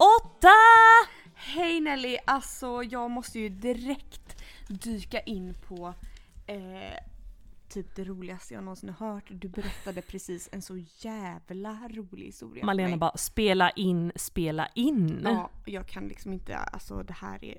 Åtta! Hej Nelly! Alltså jag måste ju direkt dyka in på eh, typ det roligaste jag någonsin har hört. Du berättade precis en så jävla rolig historia Malena bara spela in, spela in. Ja, jag kan liksom inte, alltså det här är...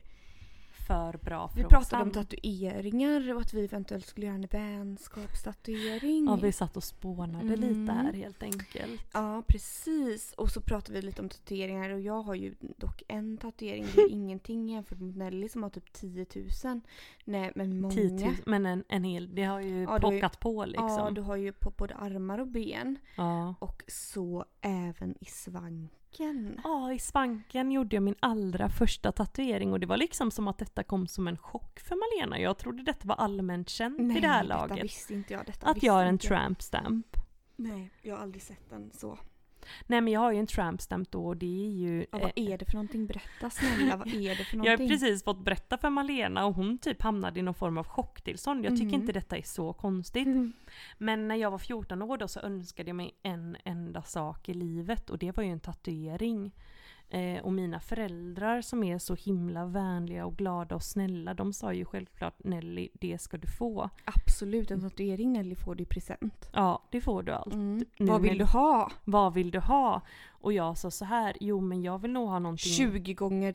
För bra för Vi pratade om tatueringar och att vi eventuellt skulle göra en vänskapstatuering. Ja vi satt och spånade Mm. lite här helt enkelt. Ja, precis. Och så pratade vi lite om tatueringar och jag har ju dock en tatuering. Det är ingenting jämfört med Nelly som har typ 10 000. Nej, men många. 10 000, men en, en hel, det har ju Ja, har ju- på liksom. Ja, du har ju på både armar och ben. ja. Och så även i svanken. Ja, i svanken gjorde jag min allra första tatuering och det var liksom som att detta kom som en chock för Malena. Jag trodde detta var allmänt känt i det här detta laget. visste inte jag. Detta Att jag är en jag. tramp stamp. Nej, jag har aldrig sett den så. Nej men jag har ju en tramp stamp då och det är ju... Ja, eh, vad är det för någonting? Berätta snälla, vad är det för Jag någonting? har precis fått berätta för Malena och hon typ hamnade i någon form av chocktillstånd. Jag tycker Mhm. inte detta är så konstigt. Mm. Men när jag var 14 år då så önskade jag mig en enda sak i livet och det var ju en tatuering. Eh, och mina föräldrar som är så himla vänliga och glada och snälla de sa ju självklart Nelly, det ska du få. Absolut, en tatuering Nelly får du i present. Ja, det får du allt. Mm. nu Vad vill när- du ha? Vad vill du ha? Och jag sa så här, jo men jag vill nog ha någonting 20 gånger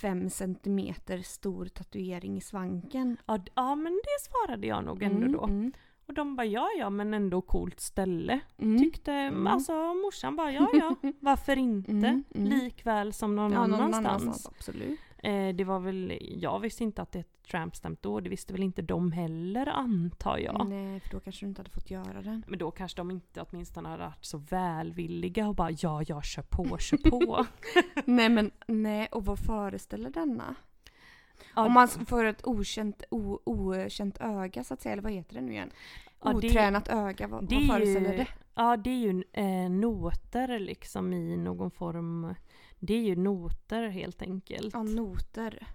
5 centimeter stor tatuering i svanken. Ja, ja men det svarade jag nog ändå Mm, då. mm, Och de bara ja ja men ändå coolt ställe. mm. Tyckte, Mm. alltså morsan bara ja ja, varför inte? Mm, mm. Likväl som någon Ja, någon annanstans. annanstans. Absolut. Eh, det var väl, jag visste inte att det är ett trampstamp då, det visste väl inte de heller antar jag. Nej, för då kanske du inte hade fått göra den. Men då kanske de inte åtminstone hade varit så välvilliga och bara ja ja kör på, kör på. nej men nej, och vad föreställer denna? Ja, Om man får ett okänt, o, okänt öga så att säga, eller vad heter det nu igen? Ja, det- Otränat öga, vad, det vad föreställer ju, det? Ja det är ju eh, noter liksom i någon form. Det är ju noter helt enkelt. Ja, noter.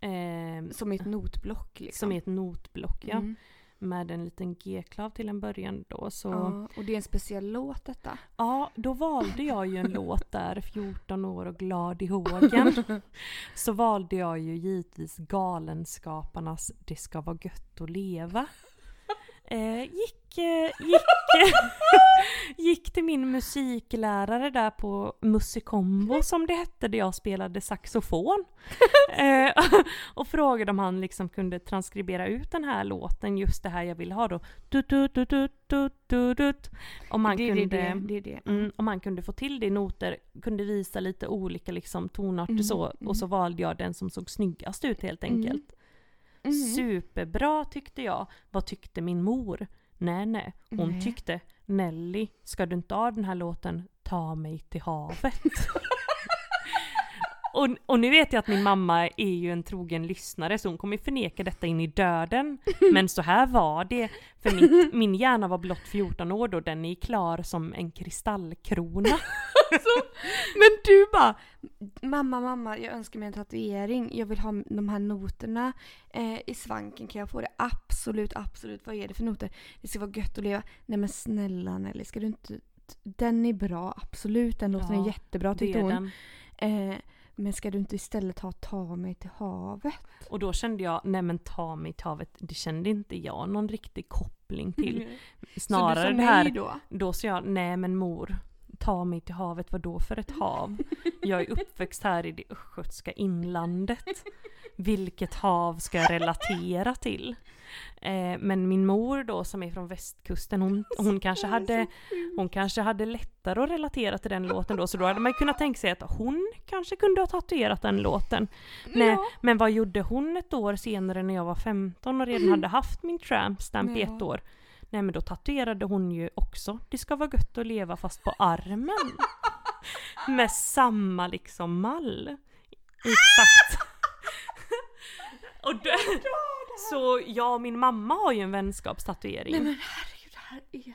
Eh, Som i ett notblock liksom. som är ett notblock ja. Mm. Med en liten G-klav till en början då. Så Ja, och det är en speciell låt detta. ja, då valde jag ju en låt där, 14 år och glad i hågen. Så valde jag ju givetvis Galenskaparnas Det ska vara gött att leva. Eh, gick, eh, gick, gick till min musiklärare där på Musikombo som det hette där jag spelade saxofon. eh, och frågade om han liksom kunde transkribera ut den här låten, just det här jag ville ha då. Om han det, kunde... det, det är det. Mm, om man kunde få till det i noter, kunde visa lite olika liksom, tonarter Mm, så, mm. och så valde jag den som såg snyggast ut helt Mm. enkelt. Mhm. Superbra tyckte jag. Vad tyckte min mor? Nej, nej. Hon Nej. tyckte Nelly, ska du inte ha den här låten Ta mig till havet? och, och nu vet jag att min mamma är ju en trogen lyssnare så hon kommer förneka detta in i döden. Men så här var det. För min, min hjärna var blott 14 år då, den är klar som en kristallkrona. Men du bara Mamma, mamma, jag önskar mig en tatuering. Jag vill ha de här noterna eh, i svanken. Kan jag få det? Absolut, absolut. Vad är det för noter? Det ska vara gött att leva. Nej men snälla Nelly, ska du inte... Den är bra, absolut. Den låten Ja, är jättebra tyckte hon. Eh, men ska du inte istället ha Ta mig till havet? Och då kände jag, nej men ta mig till havet, det kände inte jag någon riktig koppling till. Snarare Så du sa det här, nej då? då sa jag, nej men mor, ta mig till havet, vad då för ett hav? Jag är uppväxt här i det östgötska inlandet. Vilket hav ska jag relatera till? Eh, men min mor då som är från västkusten, hon, hon, kanske hade, hon kanske hade lättare att relatera till den låten då, så då hade man kunnat tänka sig att hon kanske kunde ha tatuerat den låten. Nej, Ja. men vad gjorde hon ett år senare när jag var 15 och redan hade haft min tramp stamp i Ja. ett år? Nej men då tatuerade hon ju också Det ska vara gött att leva fast på armen. med samma liksom mall. Exakt. och det, så jag och min mamma har ju en vänskapstatuering. Nej men herregud, det här är...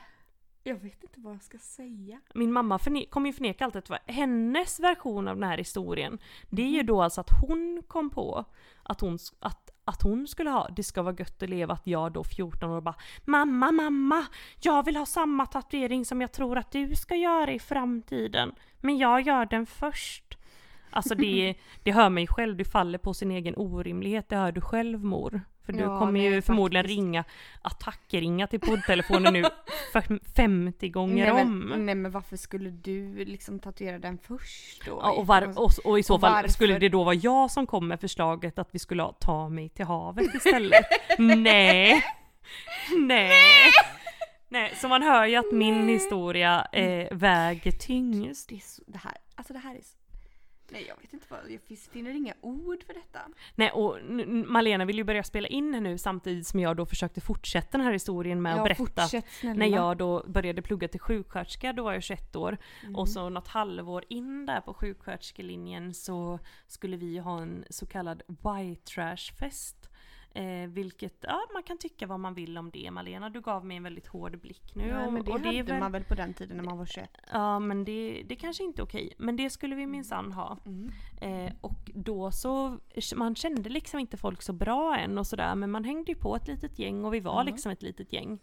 Jag vet inte vad jag ska säga. Min mamma kommer ju förneka allt detta. Hennes version av den här historien, det är ju Mhm. då alltså att hon kom på att hon, att, att hon skulle ha Det ska vara gött att leva, att jag då 14 år bara Mamma, mamma! Jag vill ha samma tatuering som jag tror att du ska göra i framtiden. Men jag gör den först. Alltså det, det hör mig själv, du faller på sin egen orimlighet, det hör du själv mor. För du Ja, kommer nej, ju förmodligen faktiskt. ringa attackringa till poddtelefonen nu för 50 gånger nej, om. men, nej men varför skulle du liksom tatuera den först då? Ja, och, var, och, och i så och fall varför? skulle det då vara jag som kom med förslaget att vi skulle ha- ta mig till havet istället? Nej! Nej! Nej, så man hör ju att min historia eh, väger tyngst. Det, är så, det här, alltså det här är så... Nej jag vet inte vad, jag finner inga ord för detta. Nej, och Malena vill ju börja spela in här nu samtidigt som jag då försökte fortsätta den här historien med att Ja, berätta fortsätt när jag då började plugga till sjuksköterska, då var jag 21 år. Mm. Och så något halvår in där på sjuksköterskelinjen så skulle vi ha en så kallad white trash fest. Eh, vilket, ja man kan tycka vad man vill om det Malena, du gav mig en väldigt hård blick nu. Ja, men det och hade är väl, man väl på den tiden när man var 21? Ja men det, det kanske inte är okej, men det skulle vi minsann ha. Mm. Eh, och då så, man kände liksom inte folk så bra än och sådär men man hängde ju på ett litet gäng och vi var Ja. liksom ett litet gäng.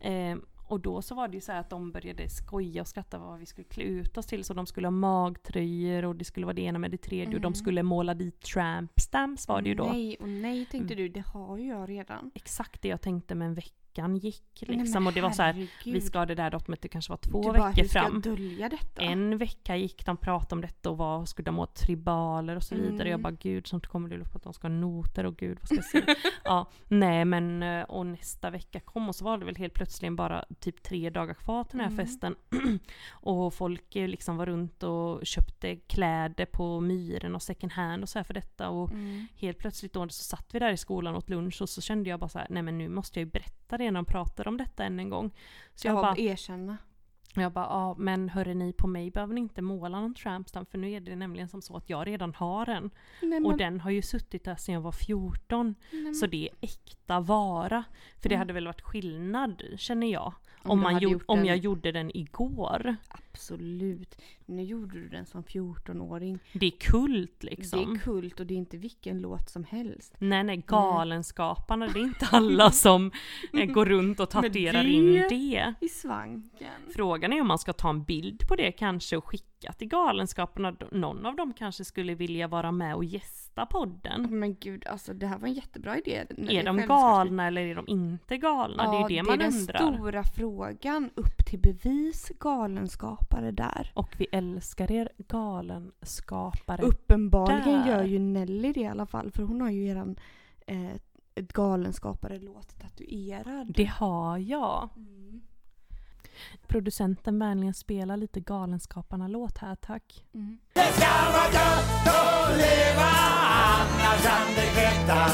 Eh, och då så var det ju så här att de började skoja och skratta vad vi skulle klä ut oss till så de skulle ha magtröjor och det skulle vara det ena med det tredje och Mm. de skulle måla dit tramp stamps var det ju då. Nej och nej tänkte du, det har ju jag redan. Exakt det jag tänkte men veckan gick Nej, liksom och det var så här, vi ska ha det där datumet, det kanske var två du bara, veckor ska fram. dölja detta? En vecka gick de pratade om detta och vad skulle de ha tribaler och så vidare. Mm. Jag bara gud sånt kommer det upp att de ska ha noter och gud vad ska jag säga. ja, nej men eh, och nästa vecka kom och så var det väl helt plötsligt bara typ tre dagar kvar till den här Mm. festen. och folk eh, liksom var runt och köpte kläder på Myren och second hand och så här för detta. Och Mm. helt plötsligt då så satt vi där i skolan åt lunch och så kände jag bara så här, nej men nu måste jag ju berätta när de pratar om detta än en gång. Så jag ja, bara, erkänna. jag bara, ja men hörre ni på mig behöver ni inte måla någon trampstamp för nu är det nämligen som så att jag redan har en. Nej, Och men, den har ju suttit där sedan jag var 14. nej, men- Så det är äkta vara. För det Mm. hade väl varit skillnad känner jag. Om Om, man gjort om jag gjorde den igår. Absolut. Nu gjorde du den som 14-åring. Det är kult Det liksom. är kult och det är inte vilken låt som helst. Nej nej, galenskaparna, det är inte alla som eh, går runt och tatuerar det- in det. I svanken. Frågan är om man ska ta en bild på det kanske och skicka till Galenskaparna. Någon av dem kanske skulle vilja vara med och gästa podden. Men gud, alltså det här var en jättebra idé. Är de galna eller är de inte galna? det är ju det man det är undrar. den stora frågan. Upp till bevis galenskapare där. Och vi älskar er galenskapare. Uppenbarligen där. gör ju Nelly det i alla fall. För hon har ju eran eh, galenskapare-låt tatuerad. Det har jag. Mm. Producenten vänligen spela lite Galenskaparna-låt här tack. Mm. Det ska vara gött att leva, annars kan det kvätta.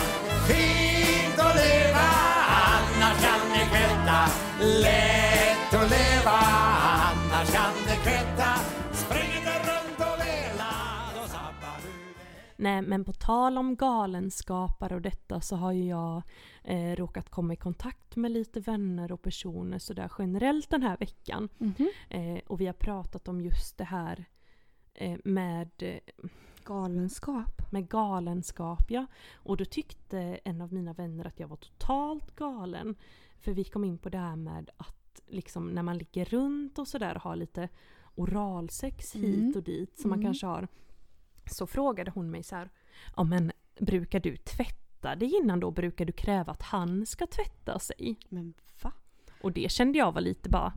Fint att leva, annars kan det kvätta. Lätt att leva, annars kan det kvätta. Runt och sabbar. Nej men på tal om galenskapare och detta så har ju jag eh, råkat komma i kontakt med lite vänner och personer sådär generellt den här veckan. Mhm. Eh, och vi har pratat om just det här eh, med, eh, Galenskap. med galenskap. Ja. Och då tyckte en av mina vänner att jag var totalt galen. För vi kom in på det här med att liksom när man ligger runt och sådär och har lite oralsex hit Mm. och dit som man Mm. kanske har. Så frågade hon mig så här, ja men brukar du tvätta dig innan då? Brukar du kräva att han ska tvätta sig? Men va? Och det kände jag var lite bara,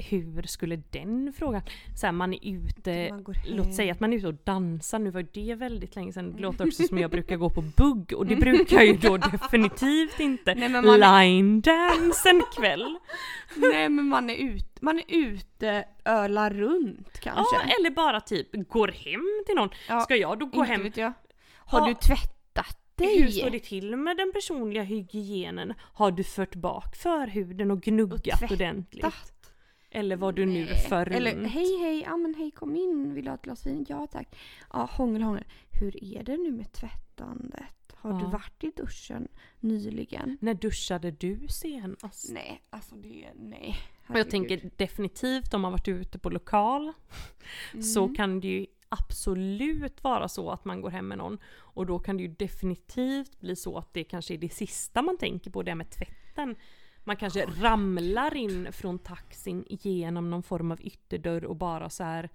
hur skulle den frågan... Så här, man är ute, Man låt säga att man är ute och dansar, nu var det väldigt länge sedan, det låter också som jag brukar gå på bugg och det brukar jag ju då definitivt inte. Nej, man Line dance en kväll. Nej men man är, ut, man är ute, ölar runt kanske. Ja, eller bara typ går hem till någon. Ja, Ska jag då gå hem? vet jag. Har Ha- du tvättat dig? Hur står det till med den personliga hygienen? Har du fört bak förhuden och gnuggat tvättat? ordentligt? Eller var du nu för Eller hej hej, ja men hej kom in, vill du ha ett glas vin? Ja tack. Ja hångel hångel. Hur är det nu med tvättandet? Har du Ja. varit i duschen nyligen? När duschade du senast? Nej, alltså det, nej. Och jag tänker definitivt om man varit ute på lokal så Mm. kan det ju absolut vara så att man går hem med någon. Och då kan det ju definitivt bli så att det kanske är det sista man tänker på, det med tvätten. Man kanske ramlar in från taxin genom någon form av ytterdörr och bara så här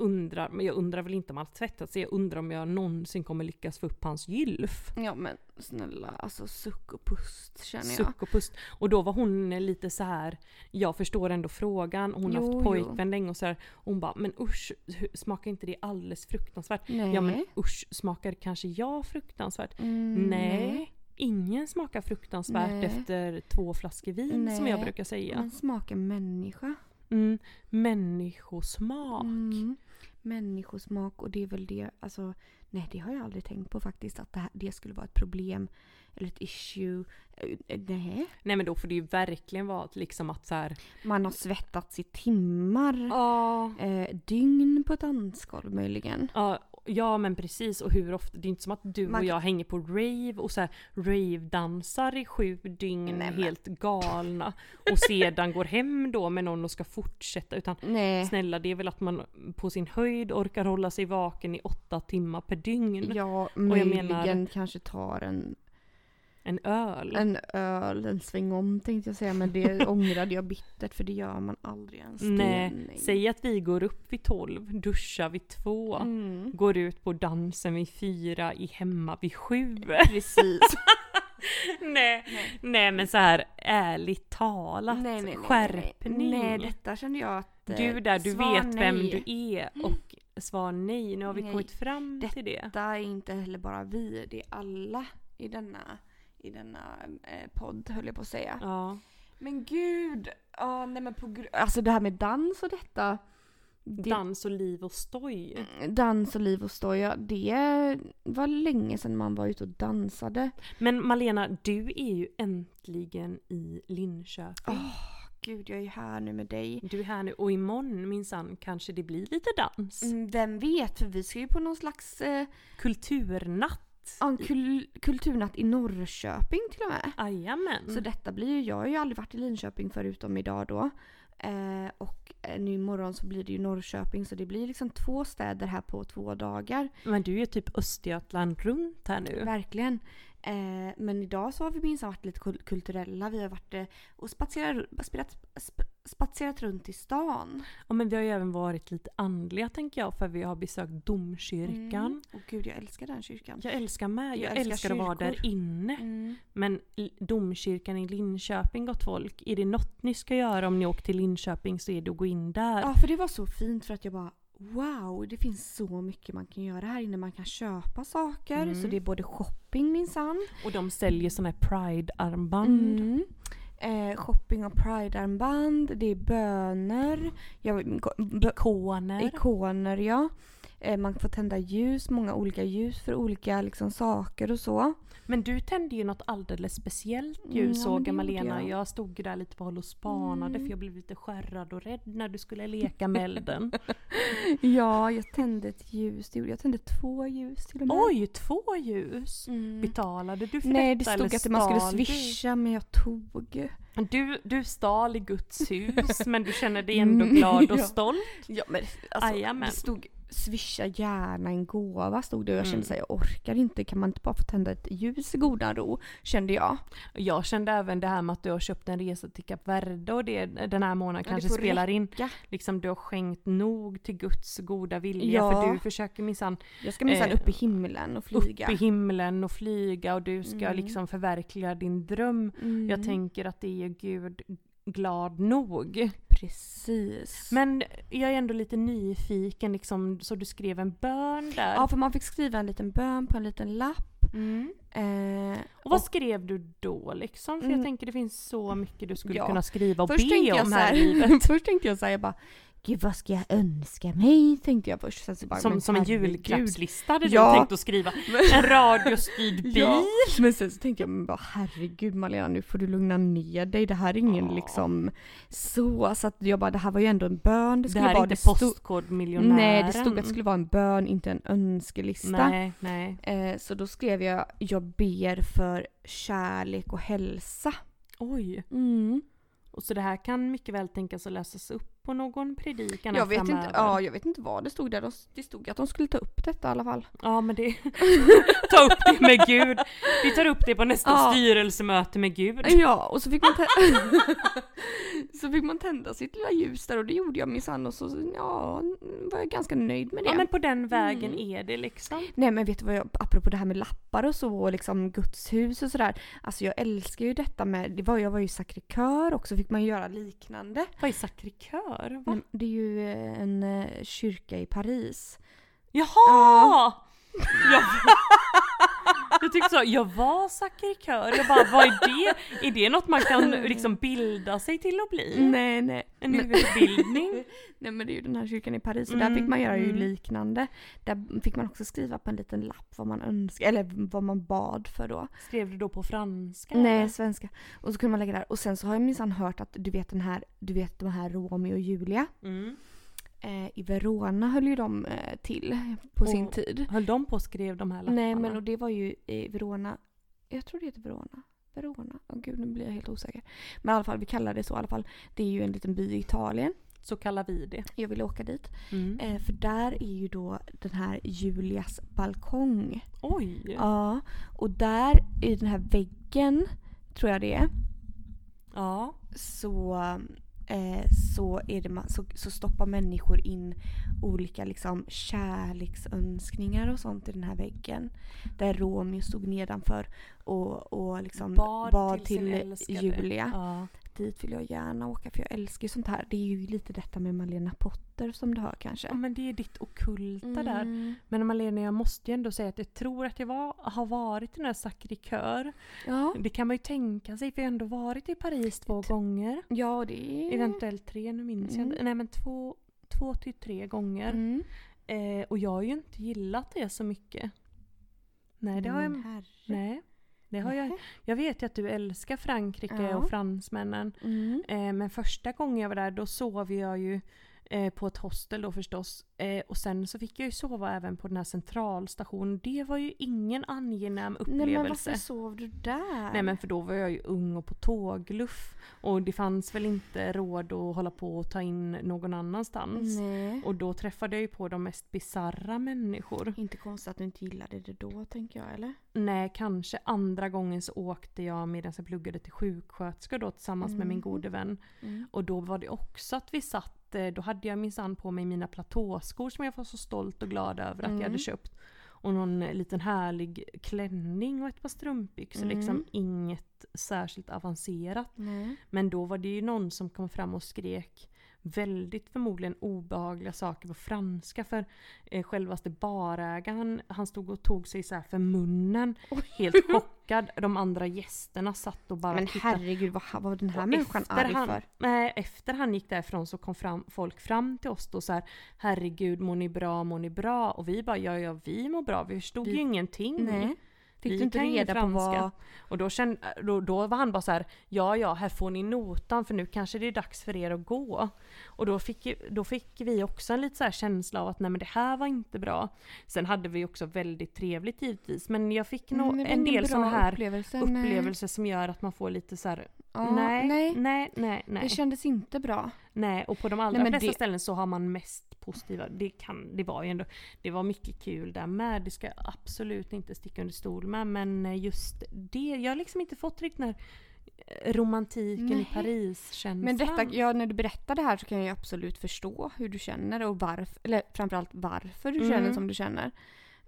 undrar, men jag undrar väl inte om han har tvättat sig, jag undrar om jag någonsin kommer lyckas få upp hans gylf. Ja men snälla, alltså suck och pust känner jag. Suck och pust. Och då var hon lite så här. jag förstår ändå frågan, hon har Jo, haft jo. pojkvän länge och så här. Hon bara, men usch, smakar inte det alldeles fruktansvärt? Nej. Ja men usch, smakar kanske jag fruktansvärt? Mm, Nej. Ingen smakar fruktansvärt Nej. efter två flaskor vin som jag Nej. brukar säga. Man smakar människa. Mm, människosmak. Mm. Människosmak och det är väl det, alltså nej det har jag aldrig tänkt på faktiskt att det, här, det skulle vara ett problem eller ett issue. Eh, eh, Nej. Nej men då får det ju verkligen vara liksom att så här. Man har svettats i timmar. Ja. Eh, dygn på ett dansgolv möjligen. Ja, ja men precis och hur ofta, det är inte som att du Man och kan- jag hänger på rave och så här rave-dansar i sju dygn Nej, helt galna och sedan går hem då med någon och ska fortsätta utan Nej. snälla det är väl att man på sin höjd orkar hålla sig vaken i åtta timmar per dygn. Ja, jag möjligen menar- kanske tar en, En öl. en öl, en sväng om tänkte jag säga men det ångrade jag bittert för det gör man aldrig ens. Nej, säg att vi går upp vid tolv, duschar vid två, Mm. går ut på dansen vid fyra, i hemma vid sju. Precis. nej, nej men så här ärligt talat, nej, nej, nej, skärpning. Nej, detta kände jag att... eh, Du där, du vet vem nej. du är och svar nej. Nu har vi Nej. kommit fram till det. Detta är inte heller bara vi, det är alla i denna, i denna eh, podd höll jag på att säga. Ja. Men gud! Ja, nej men på Alltså det här med dans och detta. Det, Dans och liv och stoj. dans och liv och stoja, det var länge sedan man var ute och dansade. Men Malena, du är ju äntligen i Linköping. Åh, gud jag är här nu med dig. Du är här nu och imorgon minsann kanske det blir lite dans. Mm, Vem vet, för vi ska ju på någon slags eh, Kulturnatt. Ja, en kul- kulturnatt i Norrköping till och med. Jajamän. Så detta blir ju, jag har ju aldrig varit i Linköping förutom idag då. Eh, och eh, nu imorgon så blir det ju Norrköping så det blir liksom två städer här på två dagar. Men du är ju typ Östergötland runt här nu. Verkligen. Eh, men idag så har vi minst varit lite kul- kulturella. Vi har varit eh, och spatserat, sp- spatserat runt i stan. Ja men vi har ju även varit lite andliga tänker jag för vi har besökt domkyrkan. Mm. Och gud jag älskar den kyrkan. Jag älskar med, jag, Jag älskar, älskar att vara där inne. Mm. Men domkyrkan i Linköping gott folk, är det något ni ska göra om ni åker till Linköping så är det att gå in där. Ja för det var så fint för att jag bara Wow, det finns så mycket man kan göra här inne. Man kan köpa saker. Mm. Så det är både shopping minsann. Och de säljer såna här pride-armband. Eh, shopping och pride-armband. Det är böner. Jag, Ikoner. ikoner ja. Eh, man får tända ljus, många olika ljus för olika liksom, saker och så. Men du tände ju något alldeles speciellt Mm, ljus ja, såg det jag Malena. jag. Jag stod ju där lite på håll och spanade Mm. för jag blev lite skärrad och rädd när du skulle leka med elden. Ja, jag tände ett ljus. Det Jag tände två ljus till och med. Oj, två ljus! Mm. Betalade du för Nej, det detta stod eller att man skulle swisha men jag tog. Du, du stal i Guds hus men du känner dig ändå Mm, glad och stolt. Ja men alltså, Jajamän. det stod swisha gärna en gåva stod det och jag Mm. kände såhär jag orkar inte, kan man inte bara få tända ett ljus i godan ro? Kände jag. Jag kände även det här med att du har köpt en resa till Kap Verde och det den här månaden det kanske spelar in. räcka. Liksom du har skänkt nog till Guds goda vilja Ja. för du försöker minsann Jag ska minsann Eh, upp i himlen och flyga. upp i himlen och flyga och du ska Mm. liksom förverkliga din dröm. Mm. Jag tänker att det är Gud glad nog. Precis. Men jag är ändå lite nyfiken liksom, så du skrev en bön där. Ja för man fick skriva en liten bön på en liten lapp. Mm. Eh, Och vad skrev du då liksom? För jag Mm. tänker det finns så mycket du skulle Ja. kunna skriva och först, be jag om här här, i livet. först tänkte jag såhär, jag bara gud vad ska jag önska mig? Tänkte jag först. Sen så bara, Som, som en julklappslista hade Ja. du tänkt att skriva. En radiostyrd bil. Ja, men sen så tänkte jag men bara herregud Malena nu får du lugna ner dig. Det här är ingen Ja. liksom så. Så att jag bara det här var ju ändå en bön. Det Det skulle här är vara, inte det stod- Postkodmiljonären. Nej det stod att det skulle vara en bön, inte en önskelista. Nej, nej. Eh, så då skrev jag jag ber för kärlek och hälsa. Oj. Mm. Och så det här kan mycket väl tänkas att läsas upp på någon predikan Jag vet, inte, ja, jag vet inte vad det stod där. De- Det stod att de skulle ta upp detta i alla fall. Ja men det... Ta upp det med Gud. Vi tar upp det på nästa Ja. styrelsemöte med Gud. Ja, och så fick man, så fick man tända sitt lilla ljus där och det gjorde jag minsann och så ja, var jag ganska nöjd med det. Ja men på den vägen Mm. är det liksom. Nej men vet du vad jag, apropå det här med lappar och så och liksom Guds hus och sådär. Alltså jag älskar ju detta med, det var, jag var ju sakrikör också, fick man göra liknande. Vad är sakrikör? Va? Mm, Det är ju eh, en eh, kyrka i Paris. Jaha! Ja. Jag, tyckte så, jag var sakrikör. Jag bara, vad är det? Är det något man kan liksom bilda sig till att bli? Nej nej. En utbildning? Nej men det är ju den här kyrkan i Paris och Mm, där fick man göra ju mm. liknande. Där fick man också skriva på en liten lapp vad man önskade, eller vad man bad för då. Skrev du då på franska? Nej, eller? svenska. Och så kunde man lägga där. Och sen så har jag minsann hört att du vet den här, du vet de här Romeo och Julia. Mm. Eh, I Verona höll ju de eh, till på sin Och tid. Höll de på och skrev de här lapparna? Nej men och det var ju i Verona, jag tror det heter Verona. Verona, åh gud nu blir jag helt osäker. Men i alla fall vi kallar det så i alla fall. Det är ju en liten by i Italien. Så kallar vi det. Jag vill åka dit. Mm. Eh, för där är ju då den här Julias balkong. Oj! Ja, och där i den här väggen, tror jag det är, Ja. så, eh, så, är det, så, så stoppar människor in olika liksom, kärleksönskningar och sånt i den här väggen. Där Romeo stod nedanför och, och liksom bad, till, sin älskade. Julia. Ja. Dit vill jag gärna åka för jag älskar ju sånt här. Det är ju lite detta med Malena Potter som du hör kanske. ja men det är ditt okulta där. Mm. Men Malena jag måste ju ändå säga att jag tror att jag var, har varit den där sakrikör. Ja. Det kan man ju tänka sig för jag har ändå varit i Paris två gånger. ja, det är... Eventuellt tre, nu minns jag Mm. inte. Nej men två, två till tre gånger. Mm. Eh, och jag har ju inte gillat det så mycket. Nej det har jag herre. Nej. Det har jag, jag vet ju att du älskar Frankrike Ja. och fransmännen. Mm. Eh, men första gången jag var där då sov jag ju eh, på ett hostel då förstås. Eh, och sen så fick jag ju sova även på den här centralstationen. Det var ju ingen angenäm upplevelse. Nej men varför sov du där? Nej men för då var jag ju ung och på tågluff. Och det fanns väl inte råd att hålla på och ta in någon annanstans. Nej. Och då träffade jag ju på de mest bizarra människor. Inte konstigt att du inte gillade det då tänker jag eller? Nej, kanske andra gången så åkte jag medan jag pluggade till sjuksköterska då tillsammans med min Mhm. gode vän. Mm. Och då var det också att vi satt, eh, då hade jag minsann på mig mina platåskor som jag var så stolt och glad över att jag Mm. hade köpt. Och någon eh, liten härlig klänning och ett par strumpbyxor. Mm. Liksom inget särskilt avancerat. Nej. Men då var det ju någon som kom fram och skrek väldigt förmodligen obehagliga saker på franska för eh, självaste barägaren han stod och tog sig så här för munnen helt chockad. De andra gästerna satt och bara Men tittade. herregud vad var den här Och människan efter arg han, för? Nej, efter han gick därifrån så kom fram, folk fram till oss och så här Herregud, mår ni bra, mår ni bra? Och vi bara ja, ja, vi mår bra. Vi förstod Vi- ju ingenting. Nej. Fick Vi du inte reda på vad... Och då, kände, då, då var han bara så här, ja ja, här får ni notan för nu kanske det är dags för er att gå. Och då fick, då fick vi också en lite så känsla av att nej men det här var inte bra. Sen hade vi också väldigt trevligt givetvis, men jag fick nog Mm, en del sådana här upplevelser som gör att man får lite så här, Ja, nej, nej. nej, nej, nej, Det kändes inte bra. nej. Och på de allra men flesta det- ställen så har man mest positiva, det, kan, det var ju ändå, det var mycket kul där med, det ska jag absolut inte sticka under stol med, men just det, jag har liksom inte fått riktigt här eh, romantiken i Nej. Paris-känslan. Men detta, ja, när du berättar det här så kan jag ju absolut förstå hur du känner och varför, eller framförallt varför du Mm. känner som du känner.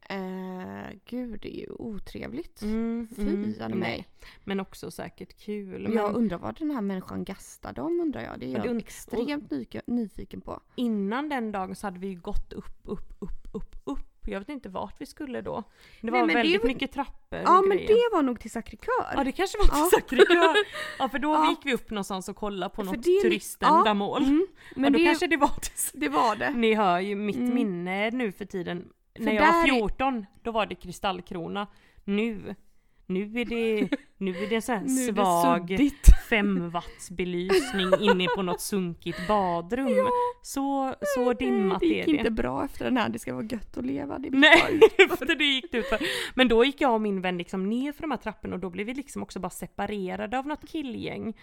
Eh, gud, det är ju otrevligt. Mm, Fy mm, mm, men, mig. men också säkert kul. Men Jag undrar vad den här människan gastade om undrar jag. Det är Ja, jag det und- extremt nyfiken, nyfiken på. innan den dagen så hade vi ju gått upp, upp, upp, upp, upp Jag vet inte vart vi skulle då. Det Nej, var men det väldigt var- mycket trappor Ja och men grejer. det var nog till Sacré-Cœur. Ja det kanske var Ja. till Sacré-Cœur. Ja för då Ja. gick vi upp någonstans och kollade på För något det turiständamål. Mm, Men men ja, då det, kanske det var till det var det. Ni hör ju mitt Mm. minne nu för tiden. När jag var där är- 14, då var det kristallkrona. Nu, nu är det, nu är det en sån här är svag femwattsbelysning inne på något sunkigt badrum. Så, så dimmat det är gick det. inte bra efter den här, det ska vara gött att leva. Det Nej, efter det gick det ut för. Men då gick jag och min vän liksom ner för de här trapporna och då blev vi liksom också bara separerade av något killgäng.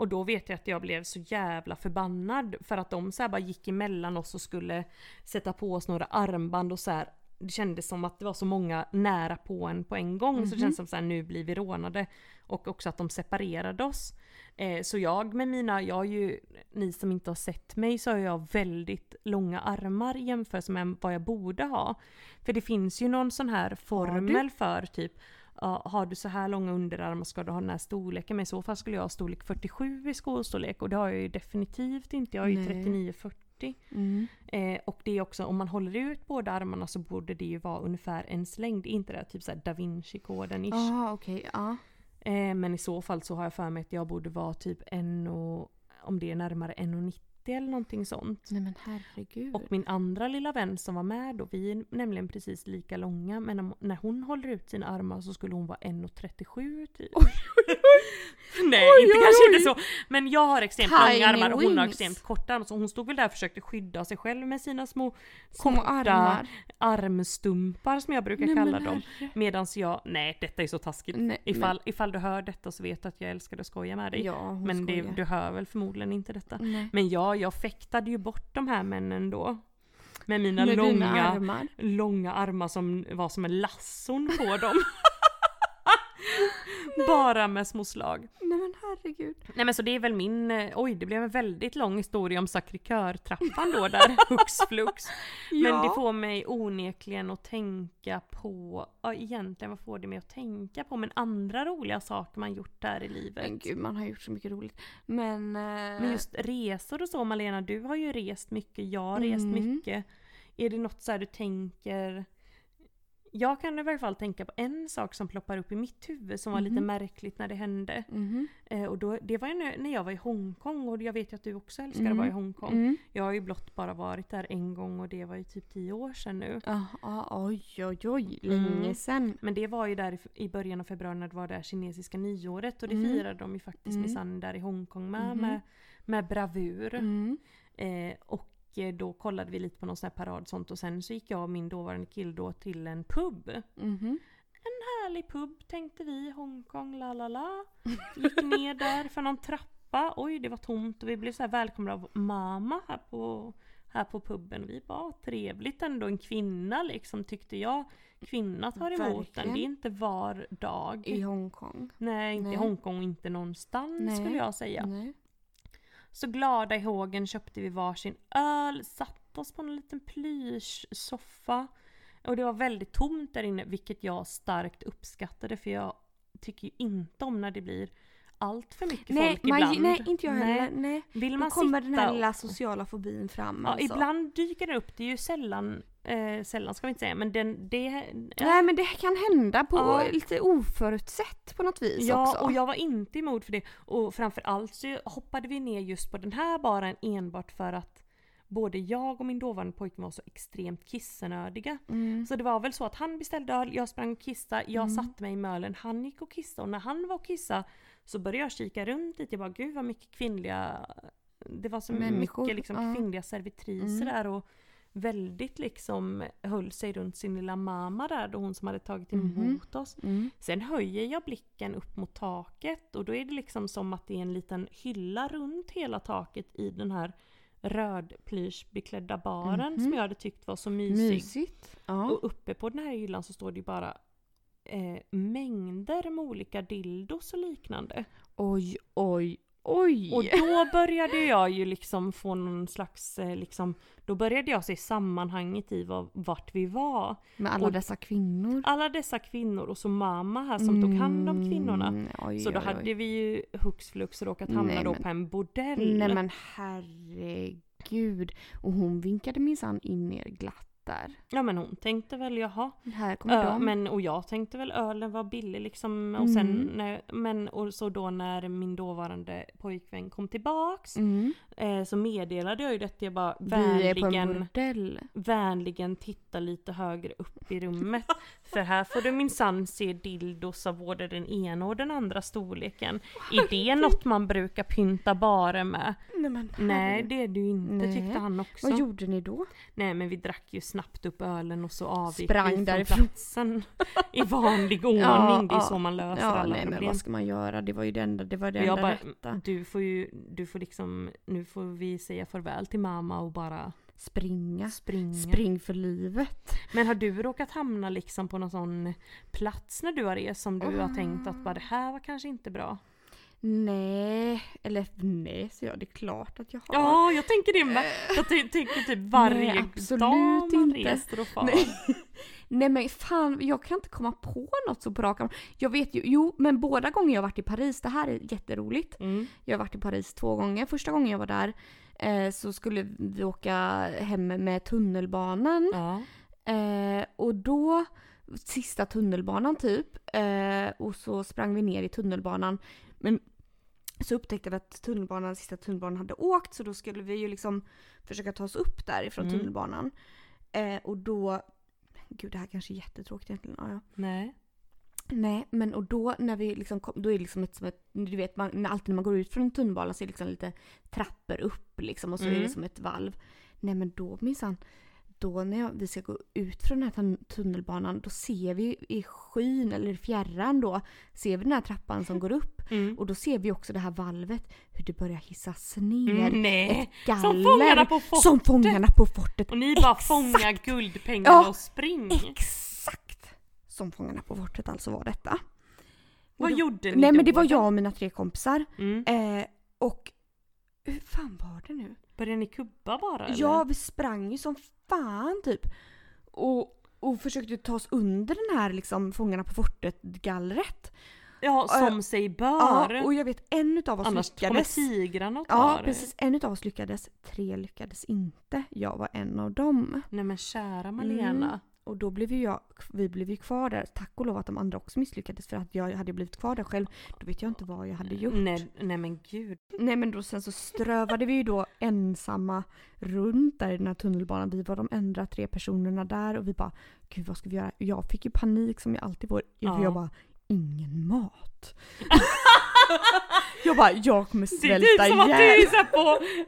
Och då vet jag att jag blev så jävla förbannad för att de så bara gick emellan oss och skulle sätta på oss några armband och så här. Det kändes som att det var så många nära på en på en gång så det känns som så här nu blir vi rånade. Och också att de separerade oss. Eh, så jag med mina, jag ju, ni som inte har sett mig så har jag väldigt långa armar i jämförelse med vad jag borde ha. För det finns ju någon sån här formel för typ ja, har du så här långa underarmar ska du ha den här storleken. Men i så fall skulle jag ha storlek 47 i skostorlek och det har jag ju definitivt inte. Jag har ju Nej. 39-40. Mm. Eh, och det är också, om man håller ut båda armarna så borde det ju vara ungefär ens längd. Inte det här typ såhär da Vinci-koden ish. Ja okej, ja. Eh, men i så fall så har jag för mig att jag borde vara typ en och, om det är närmare 1,90 eller någonting sånt. Nej men herregud. Och min andra lilla vän som var med då, vi är nämligen precis lika långa men när hon håller ut sina armar så skulle hon vara 1,37 typ. Nej, Oj, inte oj, kanske oj. inte så. Men jag har extremt långa armar och hon har wings. extremt korta armar. Så hon stod väl där och försökte skydda sig själv med sina små korta armar. armstumpar som jag brukar Nej, kalla dem. Medans jag, nej detta är så taskigt. Nej, ifall, ifall du hör detta så vet du att jag älskar att skoja med dig. Ja, men det, du hör väl förmodligen inte detta. Nej. Men ja, jag fäktade ju bort de här männen då. Med mina Med långa, armar. långa armar som var som en lasson på dem. Bara med små slag. Nej men herregud. Nej men så det är väl min, eh, oj det blev en väldigt lång historia om Sacré-Cœur-trappan då där, hux flux. Men Ja. det får mig onekligen att tänka på, ja egentligen vad får det mig att tänka på? Men andra roliga saker man gjort där i livet. Men gud man har gjort så mycket roligt. Men... eh, Men just resor och så Malena, du har ju rest mycket, jag har rest Mm. mycket. Är det något så du tänker jag kan i varje fall tänka på en sak som ploppar upp i mitt huvud som var lite Mhm. märkligt när det hände. mhm. Eh, och då, det var ju när- jag var i Hongkong och jag vet ju att du också älskar Mm. att vara i Hongkong. Mm. Jag har ju blott bara varit där en gång och det var ju typ tio år sedan nu. Ja, oj oj oj, länge Mm. sen. Men det var ju där i- i början av februari när det var det här kinesiska nyåret och det Mm. firade de ju faktiskt Mm. minsann där i Hongkong med, Mhm. med, med bravur. Mm. Eh, och då kollade vi lite på någon sån här parad och sånt och sen så gick jag och min dåvarande kille då till en pub. Mhm. Härlig pub tänkte vi, Hongkong, la la la. Gick ner där för någon trappa, oj det var tomt och vi blev så här välkomna av mamma här på, här på puben. Vi bara trevligt ändå, en kvinna liksom tyckte jag. Kvinna tar emot Verkligen. den, det är inte var dag. I Hongkong. Nej, inte i. Hongkong, inte någonstans Nej. skulle jag säga. Nej. Så glada i hågen köpte vi varsin öl, satt oss på en liten plyschsoffa. Och det var väldigt tomt där inne, vilket jag starkt uppskattade för jag tycker ju inte om när det blir allt för mycket Nej, folk man, ibland. nej, inte jag Nej. heller. Nej. Vill Då man kommer sitta den här lilla sociala fobin fram Ja, alltså. ibland dyker den upp, det är ju sällan, eh, sällan ska vi inte säga, men den, det... Nej men det kan hända på Ja. lite oförutsett på något vis Ja, också. och jag var inte emot för det. Och framförallt så hoppade vi ner just på den här baren enbart för att både jag och min dåvarande pojkvän var så extremt kissenödiga. Mm. Så det var väl så att han beställde öl, jag sprang och kissade, jag Mm. satte mig i mölen, han gick och kissade och när han var och kissade så började jag kika runt lite, jag bara gud vad mycket kvinnliga Det var så Människor, mycket liksom ja. kvinnliga servitriser Mm. där och väldigt liksom höll sig runt sin lilla mamma där då hon som hade tagit emot Mhm. oss. Mm. Sen höjer jag blicken upp mot taket och då är det liksom som att det är en liten hylla runt hela taket i den här röd plyschbeklädda baren Mhm. som jag hade tyckt var så mysig. Mysigt. Ja. Och uppe på den här hyllan så står det ju bara eh, mängder med olika dildos och liknande. Oj, oj, oj. Och då började jag ju liksom få någon slags, eh, liksom, då började jag se sammanhanget i vad, vart vi var. Med alla och- dessa kvinnor. Alla dessa kvinnor och så mamma här som tog hand om kvinnorna. Mm, oj, Så då oj, oj. hade vi ju hux flux råkat hamna Nej, då men- på en bordell. Nej men herregud. Och hon vinkade minsann in er glatt där. Ja men hon tänkte väl jaha. Här kommer Ö, de. men, och jag tänkte väl ölen var billig liksom. Och sen Mm. när, men och så då när min dåvarande pojkvän kom tillbaks Mm. eh, så meddelade jag ju detta. Jag bara vänligen, vänligen titta lite högre upp i rummet. För här får du minsann se dildos av både den ena och den andra storleken. Är det något man brukar pynta bara med? Nej men Nej det är det ju inte Nej. tyckte han också. Vad gjorde ni då? Nej men vi drack ju snabbt upp ölen och så avgick Sprang vi från platsen i vanlig ordning. Ja, det är så man löser Ja alla nej men problem. vad ska man göra? Det var ju det enda, det var det enda bara, rätta. du får ju, du får liksom, nu får vi säga farväl till mamma och bara Springa. springa. Spring för livet. Men har du råkat hamna liksom på någon sån plats när du har rest som du har tänkt att bara det här var kanske inte bra? Nej, eller nej så jag, det är klart att jag har. Ja, jag tänker det med. Jag t- tänker typ varje Nej, absolut dag man inte. reser och far. Nej. Nej men fan, jag kan inte komma på något så på rak. Jag vet ju, jo men båda gånger jag varit i Paris, det här är jätteroligt. Mm. Jag har varit i Paris två gånger. Första gången jag var där eh, så skulle vi åka hem med tunnelbanan. Ja. Eh, och då, sista tunnelbanan typ, eh, och så sprang vi ner i tunnelbanan. Men så upptäckte vi att tunnelbanan, sista tunnelbanan hade åkt så då skulle vi ju liksom försöka ta oss upp därifrån Mm. tunnelbanan. Eh, och då, gud det här kanske är jättetråkigt egentligen. Ja, ja. Nej. Nej, men och då när vi liksom kom, då är det liksom ett, som ett du vet man, alltid när man går ut från en tunnelbana så är det liksom lite trappor upp liksom och så är Mm. det som ett valv. Nej men då minsann, då när jag, vi ska gå ut från den här tun- tunnelbanan då ser vi i skyn eller i fjärran då, ser vi den här trappan som går upp Mm. och då ser vi också det här valvet hur det börjar hissas ner. Mm, nej. Ett galler. Som fångarna på fortet. Som fångarna på fortet. Och ni bara Exakt. fångar guldpengarna Ja, och spring. Exakt! Som Fångarna på fortet alltså var detta. Vad då- gjorde ni Nej då men det var jag och mina tre kompisar. Mm. Eh, och hur fan var det nu? Började ni kubba bara eller? Ja, vi sprang ju som fan typ. Och, och försökte ta oss under den här liksom Fångarna på fortet-gallret. ja som Ja, sig bör. Ja, och jag vet en utav oss Annars kommer lyckades. tigrarna och tar Ja, precis. En utav oss lyckades. Tre lyckades inte. Jag var en av dem. Nej men kära Malena. Mm. Och då blev ju jag, vi blev ju kvar där. Tack och lov att de andra också misslyckades för att jag hade blivit kvar där själv. Då vet jag inte vad jag hade gjort. Nej, nej men gud. Nej men då sen så strövade vi ju då ensamma runt där i den här tunnelbanan. Vi var de enda tre personerna där och vi bara Gud vad ska vi göra? Jag fick ju panik som jag alltid får. Ja. Jag bara Ingen mat. jag bara jag kommer Det är svälta typ som att du är ihjäl. så på,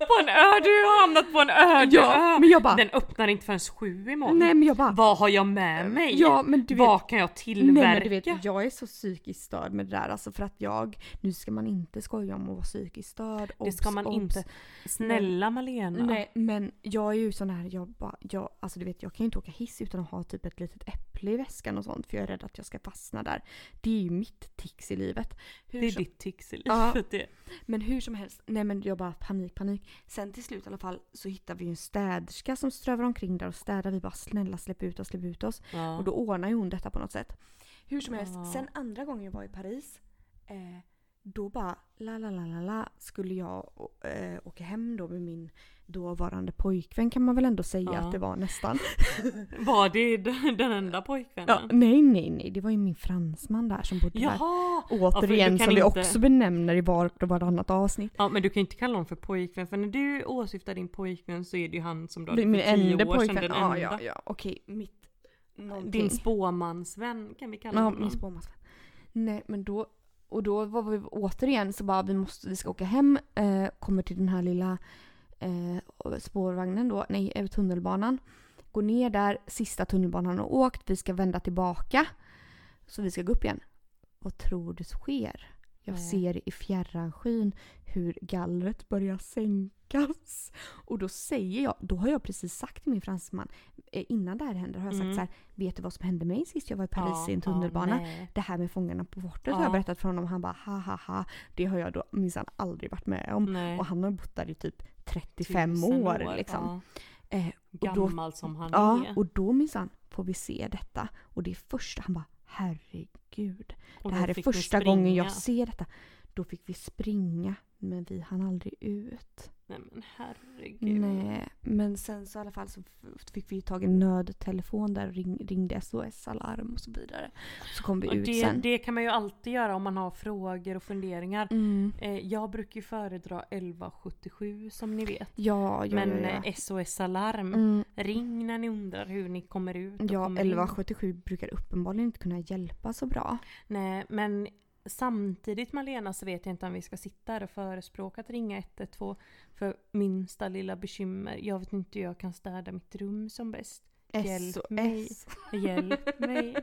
på en ö, du har hamnat på en öde Ja, ö. men jag bara Den öppnar inte förrän sju imorgon. Nej men jag bara Vad har jag med mig? Ja men du vet Vad kan jag tillverka? Nej men du vet, jag är så psykiskt störd med det där alltså för att jag, nu ska man inte skoja om att vara psykiskt störd. det ska obs, man obs. inte. Snälla Malena. Nej men jag är ju sån här, jag bara, jag, alltså du vet jag kan ju inte åka hiss utan att ha typ ett litet äpple i väskan och sånt för jag är rädd att jag ska fastna där. Det är ju mitt tics i livet. Hur Det är som, ditt tics i Ja. Det. Men hur som helst, nej men jag bara panik, panik. Sen till slut i alla fall så hittar vi en städerska som strövar omkring där och städar. Vi bara snälla släpp ut oss, släpp ut oss. Ja. Och då ordnar ju hon detta på något sätt. Hur som helst, Ja. sen andra gången jag var i Paris, eh, då bara la la la la la skulle jag eh, åka hem då med min dåvarande pojkvän kan man väl ändå säga Ja. att det var nästan. Var det den enda pojkvännen? Ja, nej nej nej, det var ju min fransman där som bodde där. Jaha! Återigen du kan som vi inte- också benämner i vart och varannat avsnitt. Ja men du kan inte kalla honom för pojkvän för när du åsyftar din pojkvän så är det ju han som du hade för tio år sedan, pojkvän. den Ja, enda. ja, ja, okej. Mitt... Någonting. Din spåmansvän kan vi kalla Ja, honom. min spåmansvän. Nej, men då... Och då var vi återigen så bara vi måste, vi ska åka hem, eh, kommer till den här lilla eh, spårvagnen då, nej eh, tunnelbanan. Går ner där, sista tunnelbanan har åkt, vi ska vända tillbaka. Så vi ska gå upp igen. Vad tror du sker? Jag Nej. ser i fjärran skyn hur gallret börjar sänkas. Och då säger jag, då har jag precis sagt till min fransman, eh, innan det här händer har jag sagt Mm. så här, vet du vad som hände mig sist jag var i Paris Ja, i en ja, tunnelbana? nej. det här med Fångarna på fortet har Ja. jag berättat för honom. Han bara ha ha ha. Det har jag då minsann aldrig varit med om. nej. Och han har bott där i typ 35 Tusen år, liksom. ja. Eh, och då, Gammal som han ja, är. och då minsann får vi se detta. Och det är första, han bara herregud. Och det här är första gången jag ser detta. Då fick vi springa Men vi hann aldrig ut. Nej men herregud. Nej, men sen så i alla fall så fick vi ju tag i en nödtelefon där och ring, ringde SOS Alarm och så vidare. Så kom vi Och ut det, sen. det kan man ju alltid göra om man har frågor och funderingar. Mm. Eh, jag brukar ju föredra 1177 som ni vet. Ja, ja, Men ja. ja. eh, SOS Alarm, Mm. ring när ni undrar hur ni kommer ut Ja, kommer in. 1177 brukar uppenbarligen inte kunna hjälpa så bra. Nej, men samtidigt Malena så vet jag inte om vi ska sitta här och förespråka att ringa 112 för minsta lilla bekymmer. Jag vet inte hur jag kan städa mitt rum som bäst. Hjälp mig. SOS. Hjälp mig.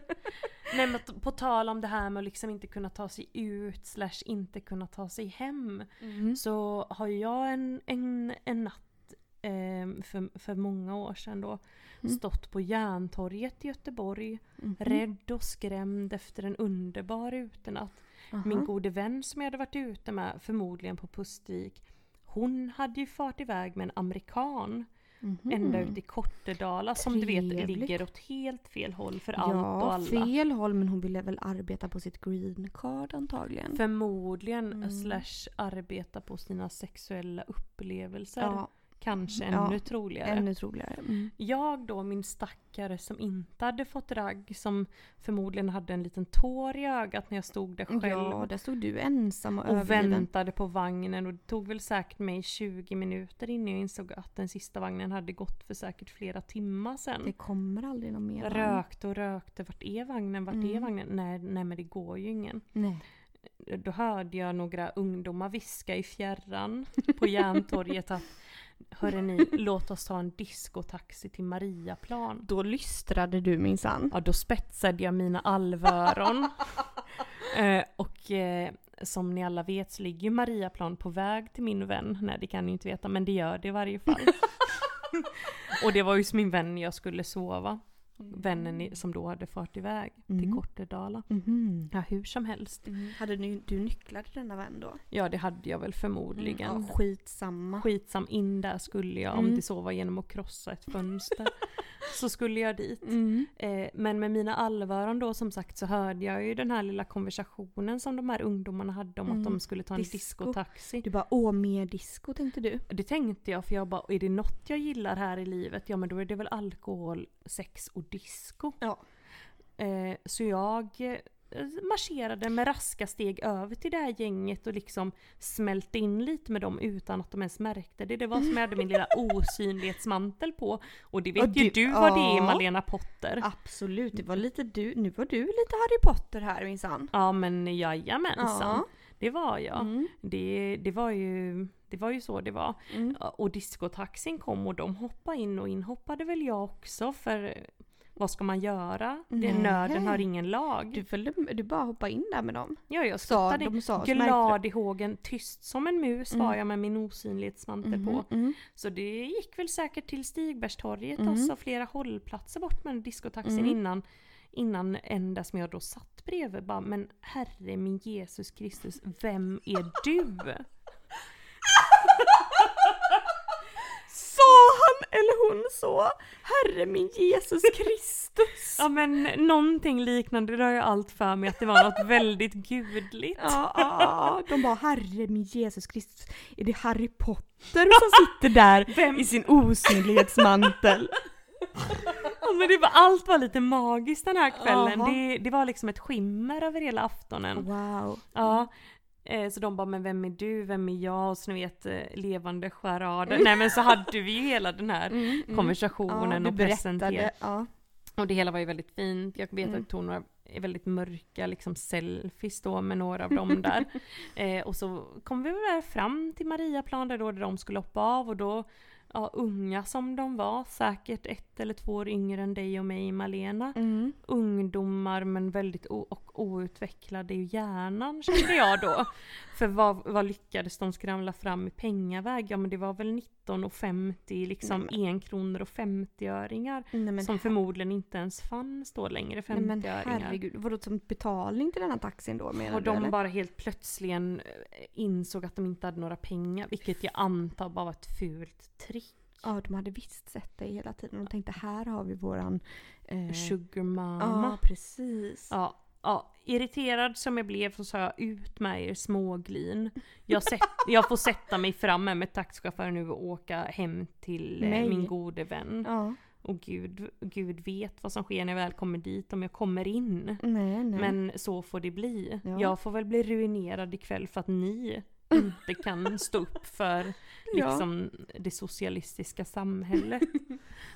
Nej men på tal om det här med att liksom inte kunna ta sig ut slash inte kunna ta sig hem. Mm. Så har jag en, en, en natt eh, för, för många år sedan då Mm. stått på Järntorget i Göteborg Mhm. rädd och skrämd efter en underbar utenatt. Aha. Min gode vän som jag hade varit ute med, förmodligen på Pustervik, hon hade ju fart iväg med en amerikan Mhm. ända ut i Kortedala som du vet ligger åt helt fel håll för allt och Ja, alla. fel håll men hon ville väl arbeta på sitt green card antagligen. Förmodligen Mm. slash arbeta på sina sexuella upplevelser. ja, Kanske Ja, ännu troligare. ännu troligare. Mm. Jag då, min stackare som inte hade fått ragg, som förmodligen hade en liten tår i ögat när jag stod där själv. Ja, där stod du ensam och, och övergiven. väntade på vagnen och det tog väl säkert mig 20 minuter innan jag insåg att den sista vagnen hade gått för säkert flera timmar sedan. Det kommer aldrig någon mer rökte och rökte, vart är vagnen, vart är Mm. vagnen? Nej, nej men det går ju ingen. Nej. Då hörde jag några ungdomar viska i fjärran på Järntorget att Hörre ni, låt oss ta en diskotaxi till Mariaplan. Då lystrade du minsann. Ja, då spetsade jag mina alvöron. eh, och eh, som ni alla vet så ligger Mariaplan på väg till min vän. Nej, det kan ni inte veta, men det gör det i varje fall. och det var ju som min vän jag skulle sova. Vännen i, som då hade fart iväg till Mm. Kortedala. Mhm. Ja, hur som helst. Hade ni, du nycklar till denna vän då? Ja, det hade jag väl förmodligen. Ja, skitsamma. Skitsam, in där skulle jag, om Mm. det så var genom att krossa ett fönster. så skulle jag dit. Mm. Eh, men med mina allvaron då som sagt så hörde jag ju den här lilla konversationen som de här ungdomarna hade om Mm. att de skulle ta en Disco. diskotaxi. Du bara, åh mer disco tänkte du? Det tänkte jag för jag bara, är det något jag gillar här i livet, ja men då är det väl alkohol, sex och disco. Ja. Eh, så jag marscherade med raska steg över till det här gänget och liksom smälte in lite med dem utan att de ens märkte det. Det var som jag hade min lilla osynlighetsmantel på. Och det vet Och ju du- du vad det är. Malena Potter. Absolut, det var lite du, nu var du lite Harry Potter här minsann. Ja men jajamensan. Ja. Det var jag. Mm. Det, det, var ju, det var ju så det var. Mm. Och diskotaxin kom och de hoppade in och inhoppade väl jag också för vad ska man göra? Det, nöden har ingen lag. Du, följde, du bara hoppade in där med dem. ja, jag Sa, skuttade de sa, glad i hågen, tyst som en mus var Mm. jag med min osynlighetsmantel du. på. Mhm, mm. Så det gick väl säkert till Stigbergstorget, Mm. alltså flera hållplatser bort med diskotaxin Mm. innan Innan en där som jag då satt bredvid bara Men herre min Jesus Kristus, vem är du? Eller hon så? Herre min Jesus Kristus! Ja men någonting liknande, det har jag allt för mig att det var något väldigt gudligt. Ja, ja, ja, de bara herre min Jesus Kristus, är det Harry Potter som sitter där Vem? i sin osynlighetsmantel? Ja, men det var, allt var lite magiskt den här kvällen. Det, det var liksom ett skimmer över hela aftonen. Wow. Ja. Eh, Så de bara, men vem är du, vem är jag? Och så ni vet, eh, levande charader. Nej men så hade vi ju hela den här Mm, mm. konversationen ja, och berättade, ja. Och det hela var ju väldigt fint. Jag vet Mm. att jag tog några väldigt mörka liksom selfies då med några av dem där. eh, och så kom vi väl fram till Mariaplan där då där de skulle hoppa av och då Ja, unga som de var, säkert ett eller två år yngre än dig och mig Malena. Mm. Ungdomar men väldigt och outvecklade i hjärnan kände jag då. För vad, vad lyckades de skramla fram i pengaväg? Ja men det var väl 19,50 liksom Nej, enkronor och 50-öringar. Nej, men, Som förmodligen inte ens fanns då längre, nej, men 50-öringar. herregud, vadå som betalning till denna taxin då menar Och du de eller? bara helt plötsligen eh, insåg att de inte hade några pengar, vilket jag antar bara var ett fult trick. Ja, de hade visst sett dig hela tiden. De tänkte här har vi våran... Eh, Sugar Ja, mama. precis. Ja, ja, irriterad som jag blev så sa jag ut med er småglin. Jag, sätt, jag får sätta mig framme med taxichauffören nu och åka hem till eh, min gode vän. Ja. Och gud, gud vet vad som sker när jag väl kommer dit, om jag kommer in. Nej, nej. Men så får det bli. Ja. Jag får väl bli ruinerad ikväll för att ni inte kan stå upp för Ja. liksom det socialistiska samhället.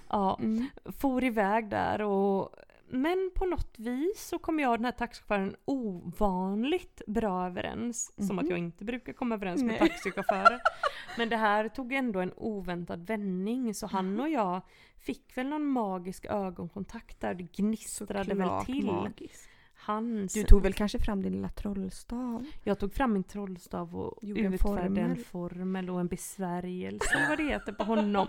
Ja, Mm. for iväg där och men på något vis så kom jag och den här taxichauffören ovanligt bra överens. Som att jag inte brukar komma överens med Mhm. Taxichaufförer. Men det här tog ändå en oväntad vändning så han och jag fick väl någon magisk ögonkontakt där. Det gnistrade väl till. magiskt. Hans, Du tog väl kanske fram din lilla trollstav? Jag tog fram min trollstav och Gjorde en formel. och en besvärjelse vad det heter på honom.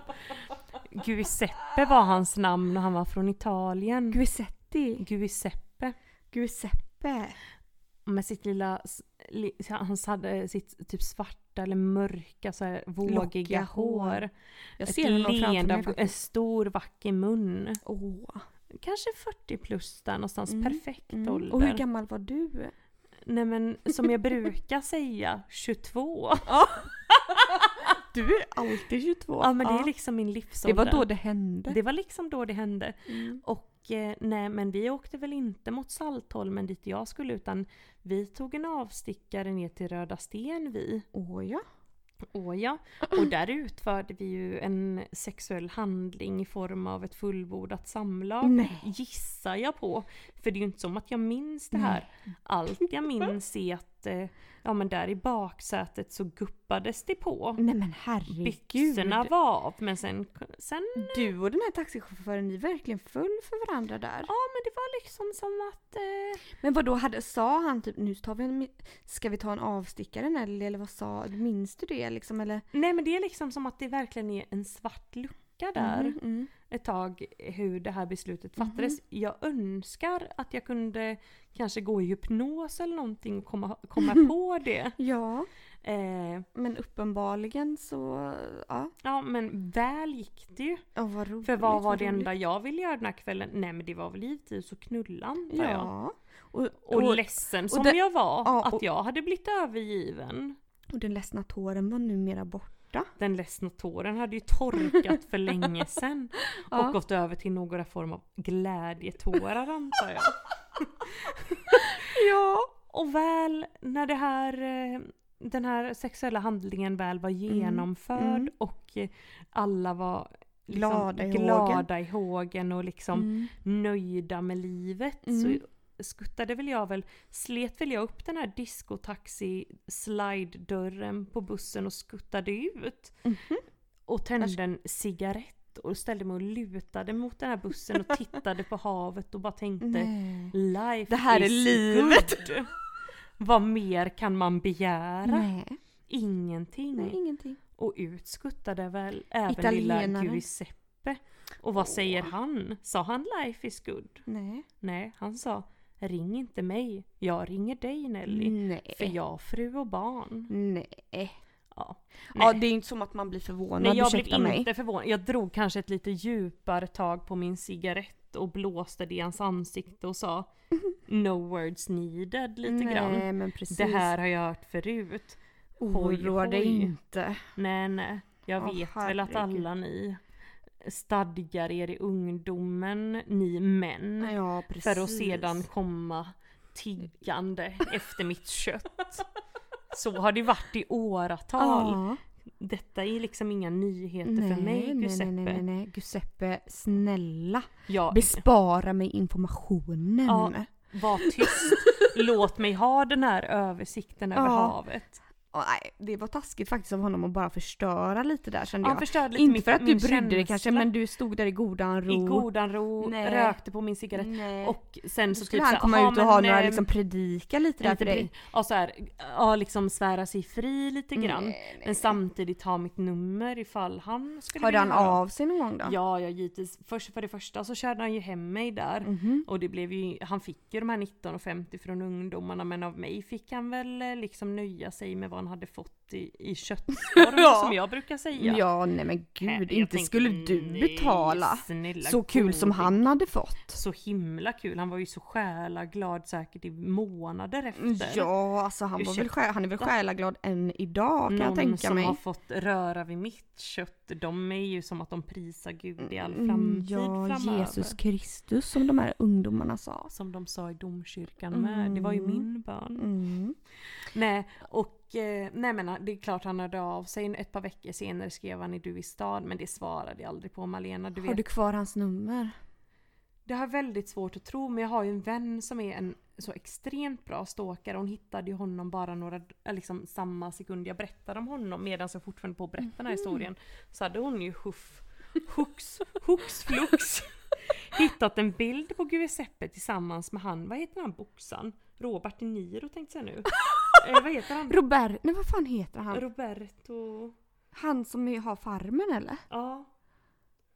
Giuseppe var hans namn och han var från Italien. Giuseppe. Giuseppe. Giuseppe. Med sitt lilla, han hade sitt typ svarta eller mörka så här vågiga Lockiga hår. hår. Jag Ett ser framför leende, mig en faktiskt. stor vacker mun. Åh. Kanske 40 plus där någonstans, Mm, perfekt Mm. ålder. Och hur gammal var du? Nej men som jag brukar säga, 22. Du är alltid 22. Ja men det är liksom min det livsålder. var då det hände. Det var liksom då det hände. Mm. Och eh, nej men vi åkte väl inte mot Saltholmen dit jag skulle utan vi tog en avstickare ner till Röda Sten vi. Åh ja. Åh ja. Och där utförde vi ju en sexuell handling i form av ett fullbordat samlag. Nej. Gissar jag på. För det är ju inte som att jag minns det här. Allt jag minns är att eh, ja men där i baksätet så guppades det på. Nej men herregud. Byxorna var av men sen, sen Du och den här taxichauffören, ni verkligen föll för varandra där. Ja men det var liksom som att... Eh, Men vad då hade, sa han typ nu tar vi en, ska vi ta en avstickare Nelly eller vad sa, minns du det liksom eller? nej men det är liksom som att det verkligen är en svart lucka där. Mm, mm. Ett tag hur det här beslutet fattades. Jag önskar att jag kunde kanske gå i hypnos eller någonting och komma, komma på det. Ja, Eh, men uppenbarligen så, ja. ja men väl gick det ju. Åh vad roligt. För vad var det roligt. enda jag ville göra den här kvällen? Nej men det var väl givetvis att knulla antar jag. Ja. Och, Och, och, ledsen som det- jag var ja, att och- jag hade blivit övergiven. och den ledsna tåren var numera borta. Den ledsna tåren hade ju torkat för länge sedan. Ja. Och gått över till några form av glädjetårar antar jag. Ja. Och väl när det här, eh, den här sexuella handlingen väl var genomförd mm. och eh, alla var liksom Glada i glada i hågen och liksom Mm. nöjda med livet Mm. så skuttade väl jag väl, slet väl jag upp den här diskotaxi slide-dörren på bussen och skuttade ut. Mhm. Och tände en cigarett och ställde mig och lutade mot den här bussen och tittade på havet och bara tänkte Nej. Life Det här är is livet." good. Vad mer kan man begära? Nej. Ingenting. Nej, ingenting. Och ut skuttade väl även Italienare. lilla Giuseppe. Och vad säger han? Sa han life is good? Nej. Nej, han sa ring inte mig. Jag ringer dig Nelly. Nej. För jag har fru och barn. Nej. Ja. Ja, Nej. det är inte som att man blir förvånad, Nej jag blev mig. inte förvånad. Jag drog kanske ett lite djupare tag på min cigarett och blåste det i hans ansikte och sa No words needed lite Nej, grann. men precis. Det här har jag hört förut. oroa dig inte. Nej nej, jag Åh, vet väl att herregud. alla ni stadgar er i ungdomen, ni män. Ja. För att sedan komma tiggande efter mitt kött. Så har det varit i åratal. Ja. Detta är liksom inga nyheter Nej, för mig Giuseppe. nej, nej, nej. Giuseppe, snälla. Jag, Bespara mig informationen. Ja. var tyst. Låt mig ha den här översikten över Ja. havet. Och, nej, det var taskigt faktiskt av honom att bara förstöra lite där kände Han jag. förstörde lite Inte för att du brydde dig kanske men du stod där i godan ro. I godan ro, Nej. rökte på min cigarett. Nej. Och sen så skulle typ han så komma "Jaha, ut och ha några eh, liksom predika lite där för dig. Ja så här, ja liksom svära sig fri lite grann. Nej, men samtidigt ha mitt nummer ifall han skulle Hörde han av sig någon gång då? Ja, ja givetvis. Först för det första så körde han ju hem mig där. Mhm. Och det blev ju, han fick ju de här 19,50 från ungdomarna men av mig fick han väl eh, liksom nöja sig med vad hade fått i, i köttskorv Ja. som jag brukar säga. Ja, nej men Nej, gud, jag inte tänkte, skulle du nej, betala. snälla Så kul som goding. han hade fått. Så himla kul, han var ju så själaglad säkert i månader efter. Ja, alltså han, Du var väl köpte- sjä, han är väl själaglad än idag kan jag Någon tänka som mig. har fått röra vid mitt kött, de är ju som att de prisar Gud i all Mm, framtid Ja, framöver. Jesus Kristus som de här ungdomarna sa. Som de sa i domkyrkan med, det var ju Mm. min bön. Mm. Nej, och eh, nej men det är klart han hörde av sig ett par veckor senare skrev han i Du i stad men det svarade jag aldrig på Malena. Du Har vet, du kvar hans nummer? Det har väldigt svårt att tro men jag har ju en vän som är en så extremt bra stalkare. Hon hittade ju honom bara några, liksom samma sekund jag berättade om honom medan jag fortfarande på att berätta den här historien. Så hade hon ju huff, hux, hux flux hittat en bild på Giuseppe tillsammans med han, vad heter han boxaren? Robert De Niro tänkte jag nu. Eh, vad heter han? Robert, nej vad fan heter han? Roberto... Han som är- har farmen eller? Ja.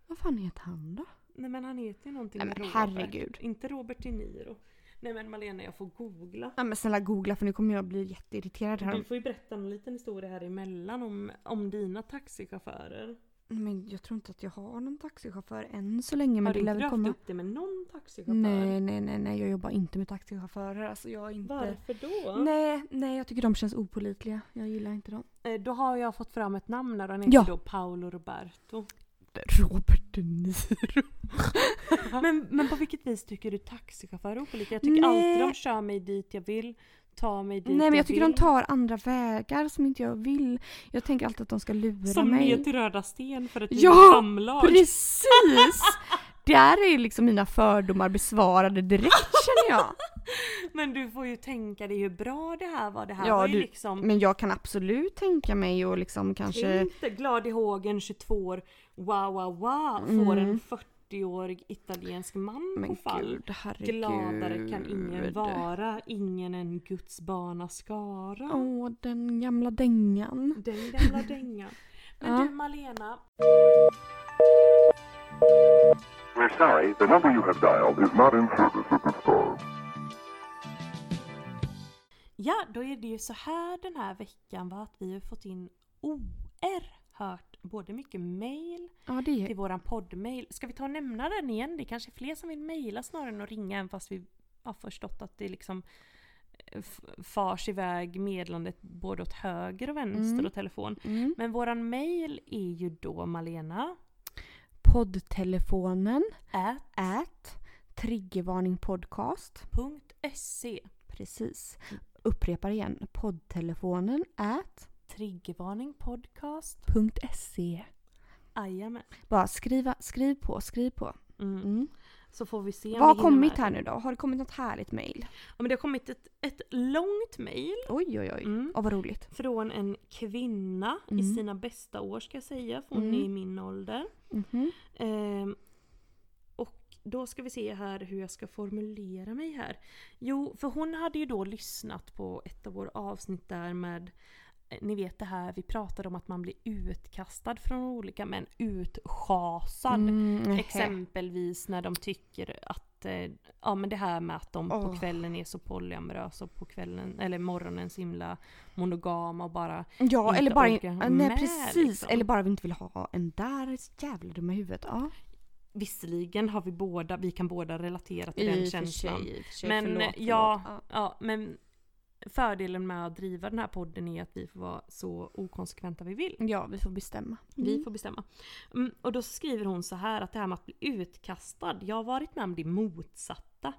Vad fan heter han då? Nej men han heter ju någonting Nej, men Robert. herregud. Inte Robert De Niro. Nej men Malena jag får googla. Nej men snälla googla för nu kommer jag bli jätteirriterad Du här. får ju berätta en liten historia här emellan om, om dina taxichaufförer. Men jag tror inte att jag har någon taxichaufför än så länge Har du inte haft komma. upp det med någon taxichaufför? Nej, nej, nej, nej, jag jobbar inte med taxichaufförer. Alltså jag inte... Varför då? Nej, nej, jag tycker de känns opålitliga. Jag gillar inte dem. Eh, Då har jag fått fram ett namn och han heter Ja. då Paolo Roberto. Robert De Niro. Men, men på vilket vis tycker du taxichaufförer är opålitliga? Jag tycker Nej. alltid de kör mig dit jag vill, tar mig dit Nej men jag tycker vill. de tar andra vägar som inte jag vill. Jag tänker alltid att de ska lura Som mig. ner till Röda Sten för ett Ja, samlag. Precis! Där är liksom mina fördomar besvarade direkt känner jag. Men du får ju tänka dig hur bra det här var. Det här Ja, var ju du- liksom Men jag kan absolut tänka mig och liksom kanske... Inte glad i hågen 22 år, wow wow wow, får en 40-årig italiensk man. Men på fall. gud, herregud. Gladare kan ingen vara, ingen en Guds barna skara. Åh, den gamla dängan. Den gamla dängan. Men Ja. du Malena, We're sorry, the number you have dialed is not in service at this time. ja då är det ju så här den här veckan va, att vi har fått in oerhört både mycket mail Ja, det till våran poddmail. Ska vi ta och nämna den igen? Det är kanske fler som vill mejla snarare än att ringa även fast vi har förstått att det liksom eh, fars iväg meddelandet både åt höger och vänster Mm. och telefon. Mm. Men våran mail är ju då Malena Poddtelefonen at at triggervarningpodcast. .se Precis. Upprepar igen. Poddtelefonen at Triggervarning podcast. .se. Jajamän. Bara skriva, skriv på, skriv på. Mm. Mm. Så får vi se Vad har kommit här nu då? Har det kommit något härligt mail? Ja, men det har kommit ett, ett långt mail Oj, oj, oj. Mm. Åh, vad roligt. från en kvinna i Mm. sina bästa år ska jag säga, för hon Mm. är i min ålder. Mhm. Ehm, och då ska vi se här hur jag ska formulera mig här. Jo, för hon hade ju då lyssnat på ett av våra avsnitt där med ni vet det här, vi pratade om att man blir utkastad från olika män, utschasad. Mm. Exempelvis när de tycker att, eh, ja men det här med att de på Åh. kvällen är så polyamorösa och på kvällen, eller morgonen så himla monogama och bara Ja, inte eller bara... orkar Nej, med, precis. liksom. Eller bara vi inte vill ha en där jävla dumma huvudet. Ja. Visserligen har vi båda, vi kan båda relatera till I den känslan. sig, sig. Men Förlåt, förlåt. Ja. ja, men fördelen med att driva den här podden är att vi får vara så okonsekventa vi vill. Ja, vi får bestämma. Vi får bestämma. Mm, och då skriver hon så här att det här med att bli utkastad, jag har varit med om det motsatta.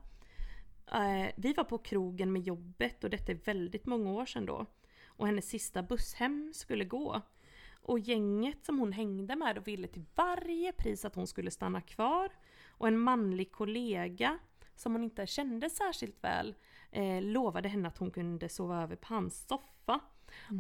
Eh, vi var på krogen med jobbet och detta är väldigt många år sedan då. Och hennes sista buss hem skulle gå. Och gänget som hon hängde med och ville till varje pris att hon skulle stanna kvar. Och en manlig kollega som hon inte kände särskilt väl eh, lovade henne att hon kunde sova över på hans soffa.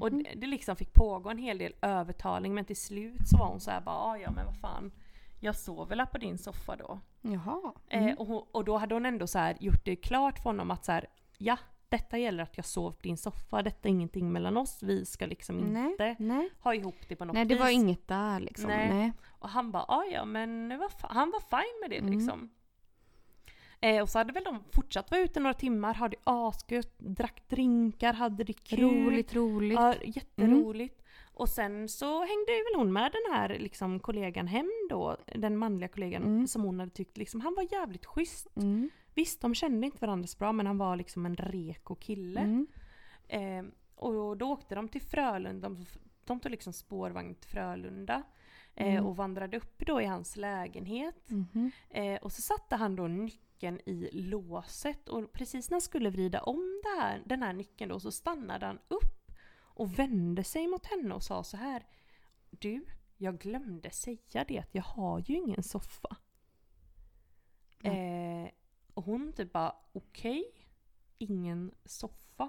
Och det, det liksom fick pågå en hel del övertalning men till slut så var hon så här bara "Ah, ja men vad fan jag sover väl på din soffa då. Jaha. Eh, och, hon, och då hade hon ändå så här gjort det klart för honom att så här, ja detta gäller att jag sov på din soffa, detta är ingenting mellan oss, vi ska liksom Nej, inte nej. ha ihop det på något Nej, det vis. var inget där liksom. Nej. Nej. Och han bara, "Ah, ja men fa- han var fine med det Mm. liksom. Eh, och så hade väl de fortsatt vara ute några timmar, hade asgött, drack drinkar, hade det kul. Roligt, roligt. Ja, jätteroligt. Och sen så hängde väl hon med den här liksom, kollegan hem då, den manliga kollegan Mm. som hon hade tyckt liksom, han var jävligt schysst. Mm. Visst, de kände inte varandra så bra men han var liksom en reko kille. Mm. Eh, och då åkte de till Frölunda, de, de tog liksom spårvagn till Frölunda. Eh, Mm. och vandrade upp då i hans lägenhet. Mhm. Eh, och så satte han då nyckeln i låset och precis när han skulle vrida om det här, den här nyckeln då så stannade han upp och vände sig mot henne och sa så här Du, jag glömde säga det att jag har ju ingen soffa. Eh, och hon typ bara okej, ingen soffa.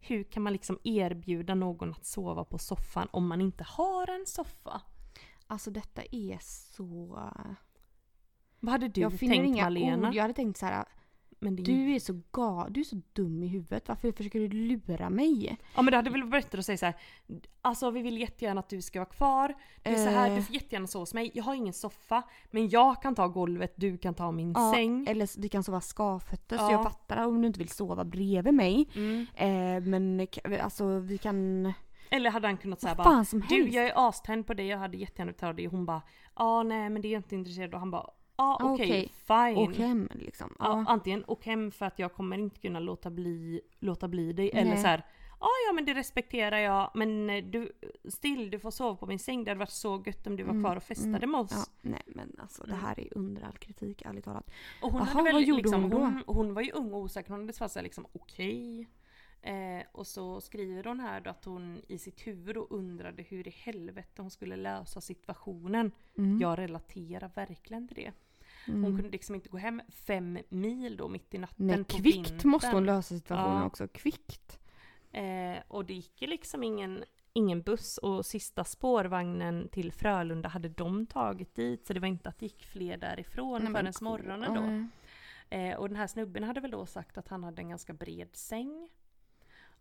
Hur kan man liksom erbjuda någon att sova på soffan om man inte har en soffa? Alltså detta är så... Vad hade du jag finner tänkt inga Malena? ord. Jag hade tänkt så här. Men det Du är så ga, du är så dum i huvudet. Varför försöker du lura mig? Ja men det hade väl varit bättre att säga så här. Alltså vi vill jättegärna att du ska vara kvar. Det är så här, Eh. du får jättegärna sova hos mig. Jag har ingen soffa. Men jag kan ta golvet, du kan ta min Ja, säng. Eller vi kan sova skavfötter. Ja. Så jag fattar om du inte vill sova bredvid mig. Mm. Eh, men alltså vi kan... Eller hade han kunnat säga bara Du jag är aständ på dig, jag hade jättegärna velat ta dig. Hon bara Ja nej men det är jag inte intresserad av. Och han bara Ah, okej, okej. fine. Åk hem liksom. Ja, Ja. antingen åk hem för att jag kommer inte kunna låta bli, låta bli dig. Eller Nej. så här. Ja ja men det respekterar jag. Men eh, du, still du får sova på min säng. Det hade varit så gött om du var Mm, kvar och festade mm, med oss. Ja, nej men alltså det här är under all kritik ärligt talat. Och hon, Jaha, hade väl vad gjorde liksom, hon då? Hon, hon var ju ung och osäker, hon hade svarat liksom okej. Eh, och så skriver hon här då att hon i sitt huvud då undrade hur i helvete hon skulle lösa situationen. Mm. Jag relaterar verkligen till det. Hon Mm. kunde liksom inte gå hem fem mil då mitt i natten Nej på kvickt vintern. måste hon lösa situationen Ja. också. Kvickt. Eh, och det gick ju liksom ingen, ingen buss och sista spårvagnen till Frölunda hade de tagit dit så det var inte att det gick fler därifrån Nej, förrän morgonen då. Nej. Eh, och den här snubben hade väl då sagt att han hade en ganska bred säng.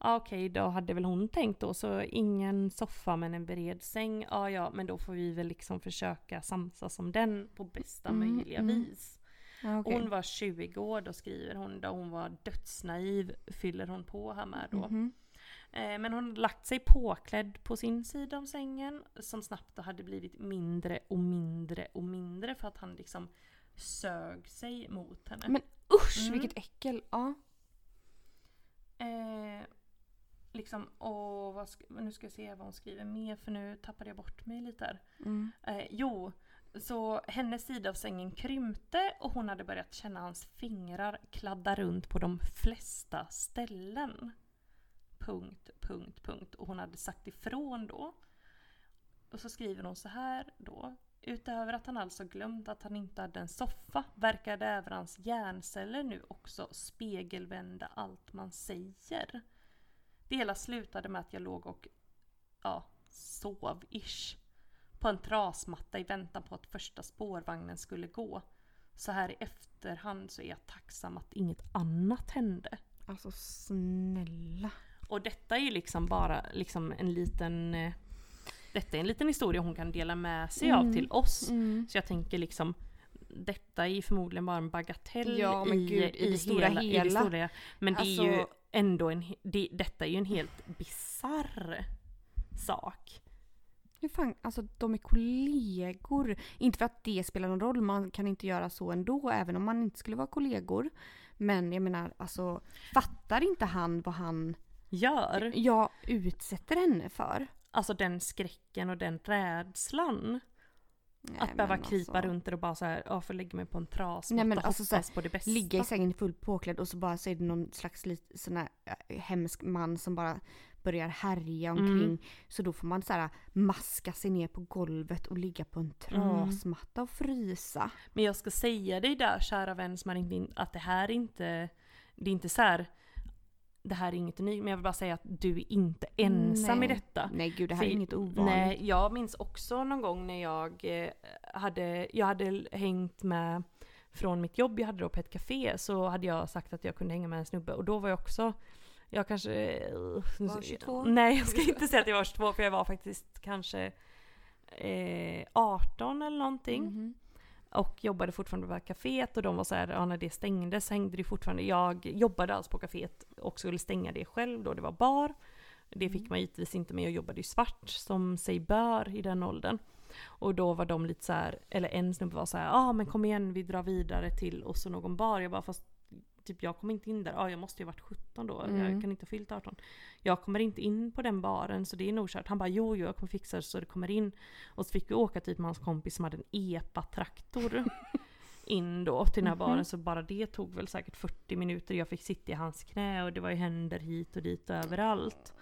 Okej, då hade väl hon tänkt då så ingen soffa men en bred säng. Ja ja, men då får vi väl liksom försöka samsas om den på bästa Mm, möjliga mm. vis. Okej. Hon var 20 år, då skriver hon, då hon var dödsnaiv, fyller hon på här med då. Mhm. Eh, Men hon hade lagt sig påklädd på sin sida av sängen som snabbt då hade blivit mindre och mindre och mindre för att han liksom sög sig mot henne. Men usch Mm. vilket äckel. Ja. Eh, liksom, och vad sk- nu ska jag se vad hon skriver mer för nu tappade jag bort mig lite här. Mm. Eh, jo, så hennes sida av sängen krympte och hon hade börjat känna hans fingrar kladda runt på de flesta ställen. Punkt, punkt, punkt. Och hon hade sagt ifrån då. Och så skriver hon så här då. Utöver att han alltså glömt att han inte hade en soffa verkade även hans hjärnceller nu också spegelvända allt man säger. Det hela slutade med att jag låg och ja, sov-ish på en trasmatta i väntan på att första spårvagnen skulle gå. Så här i efterhand så är jag tacksam att inget annat hände. Alltså snälla. Och detta är ju liksom bara liksom en liten... eh, Detta är en liten historia hon kan dela med sig av Mm. till oss. Mm. Så jag tänker liksom Detta är förmodligen bara en bagatell Ja, men i, gud, i det stora hela, I det hela. stora. Men det är ju Alltså- ändå en... Det, detta är ju en helt bizarr sak. Hur fan, alltså de är kollegor. Inte för att det spelar någon roll, man kan inte göra så ändå även om man inte skulle vara kollegor. Men jag menar alltså, fattar inte han vad han, Gör! jag utsätter henne för? Alltså den skräcken och den rädslan. Nej, att behöva krypa alltså, runt där och bara så här, ja, få lägga mig på en trasmatta Nej, men alltså hoppas på det bästa. Ligga i sängen fullt påklädd och så bara så är det någon slags lit, sån här hemsk man som bara börjar härja omkring. Mm. Så då får man så här maska sig ner på golvet och ligga på en Mm. trasmatta och frysa. Men jag ska säga dig där kära vän som har ringt in att det här är inte, det är inte så här. Det här är inget unikt men jag vill bara säga att du är inte ensam Nej. i detta. Nej gud det här är För- inget ovanligt. Nej, jag minns också någon gång när jag eh, hade, jag hade hängt med från mitt jobb jag hade då på ett café så hade jag sagt att jag kunde hänga med en snubbe och då var jag också jag kanske... Var 22? Nej jag ska inte säga att jag var 22 för jag var faktiskt kanske eh, 18 eller någonting. Mhm. Och jobbade fortfarande på kaféet och de var så här, ja när det stängdes hängde det fortfarande, jag jobbade alltså på kaféet och skulle stänga det själv då det var bar. Det fick man givetvis inte med, jag jobbade ju svart som sig bör i den åldern. Och då var de lite så här, eller en snubbe var så här, ja ah, men kom igen vi drar vidare till och så någon bar. Jag bara fast typ jag kom inte in där, ah, jag måste ju varit 17 då, Mm. jag kan inte ha fyllt 18. Jag kommer inte in på den baren så det är nog kört. Han bara jo jo jag kommer fixa det så det kommer in. Och så fick vi åka dit med hans kompis som hade en epa-traktor. in då till den här Mhm. baren så bara det tog väl säkert 40 minuter. Jag fick sitta i hans knä och det var ju händer hit och dit och överallt.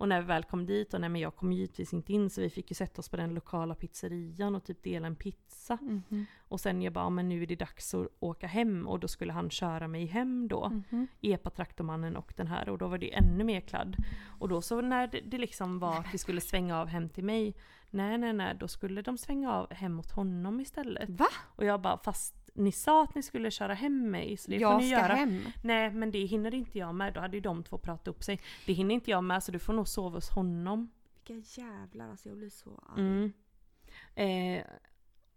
Och när vi väl kom dit, och nej men jag kom givetvis inte in så vi fick ju sätta oss på den lokala pizzerian och typ dela en pizza. Mhm. Och sen jag bara, "Ja, men nu är det dags att åka hem och då skulle han köra mig hem då. Mhm. Epa-traktormannen och den här och då var det ännu mer kladd. Och då så när det, det liksom var att vi skulle svänga av hem till mig, nej nej nej då skulle de svänga av hem mot honom istället. Va? Och jag bara, fast ni sa att ni skulle köra hem mig så det får jag ni ska göra. hem. Nej men det hinner inte jag med, då hade ju de två pratat upp sig. Det hinner inte jag med så du får nog sova hos honom. Vilka jävlar alltså jag blir så arg. Mm. Eh,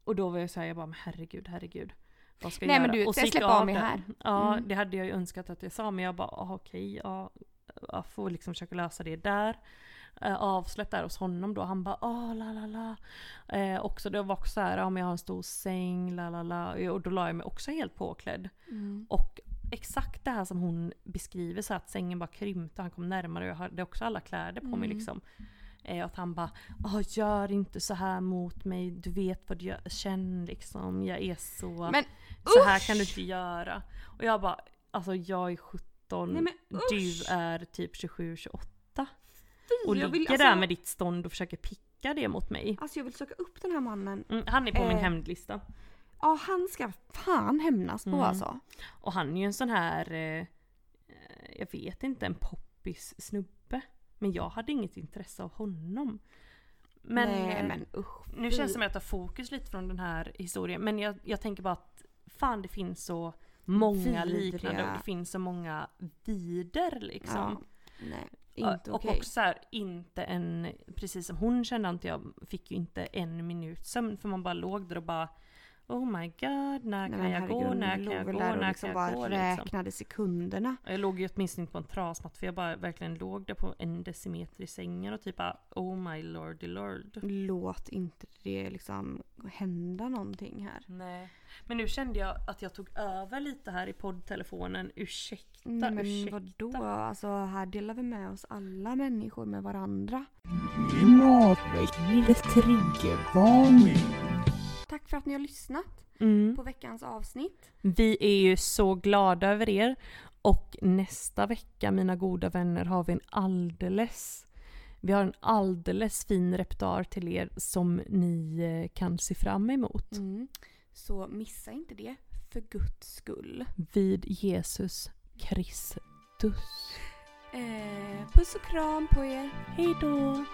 och då var jag såhär, jag bara men herregud, herregud. Vad ska jag Nej, göra? men du, jag släpper jag av mig här. Ja, Mm. det hade jag ju önskat att jag sa, men jag bara ah, okej, ja, jag får liksom försöka lösa det där. Eh, avsläpp där hos honom då, han bara ah la la la. Eh, också det var också såhär, om jag har en stor säng, la la la. Och då la jag mig också helt påklädd. Mm. Och exakt det här som hon beskriver, så att sängen bara krympte, han kom närmare och jag hade också alla kläder på mig Mm. liksom. Eh, att han bara Åh, gör inte så här mot mig, du vet vad du gör, känn liksom, jag är så, Men så här usch! kan du inte göra. Och jag bara, alltså jag är 17, Nej, men du är typ 27-28. Och jag ligger vill, där alltså, med ditt stånd och försöker picka det mot mig. Alltså jag vill söka upp den här mannen. Mm, han är på min Eh. hämndlista. Ja han ska fan hämnas på Mm. alltså. Och han är ju en sån här, eh, eh, jag vet inte, en poppis snubbe. Men jag hade inget intresse av honom. Men, Nej eh, men usch. nu känns det som att jag tar fokus lite från den här historien. Men jag, jag tänker bara att fan det finns så många Vidriga. liknande och det finns så många vider liksom. Ja, nej, inte och okej. också så här, inte en, precis som hon kände inte jag, fick ju inte en minut sömn för man bara låg där och bara Oh my god, när kan jag gå, när du kan jag gå, när liksom kan bara jag gå liksom. räknade sekunderna. Jag låg ju åtminstone på en trasmatta för jag bara verkligen låg där på en decimeter i sängen och typ bara Oh my lordy lord. Låt inte det liksom hända någonting här. Nej. Men nu kände jag att jag tog över lite här i poddtelefonen. Ursäkta, Nej men ursäkta. vadå? Alltså här delar vi med oss alla människor med varandra. Klimatväckande triggervarning. För att ni har lyssnat Mm. på veckans avsnitt. Vi är ju så glada över er. Och nästa vecka mina goda vänner har vi en alldeles vi har en alldeles fin repertoar till er som ni eh, kan se fram emot. Mm. Så missa inte det för guds skull. Vid Jesus Kristus. Eh, puss och kram på er. Hej då!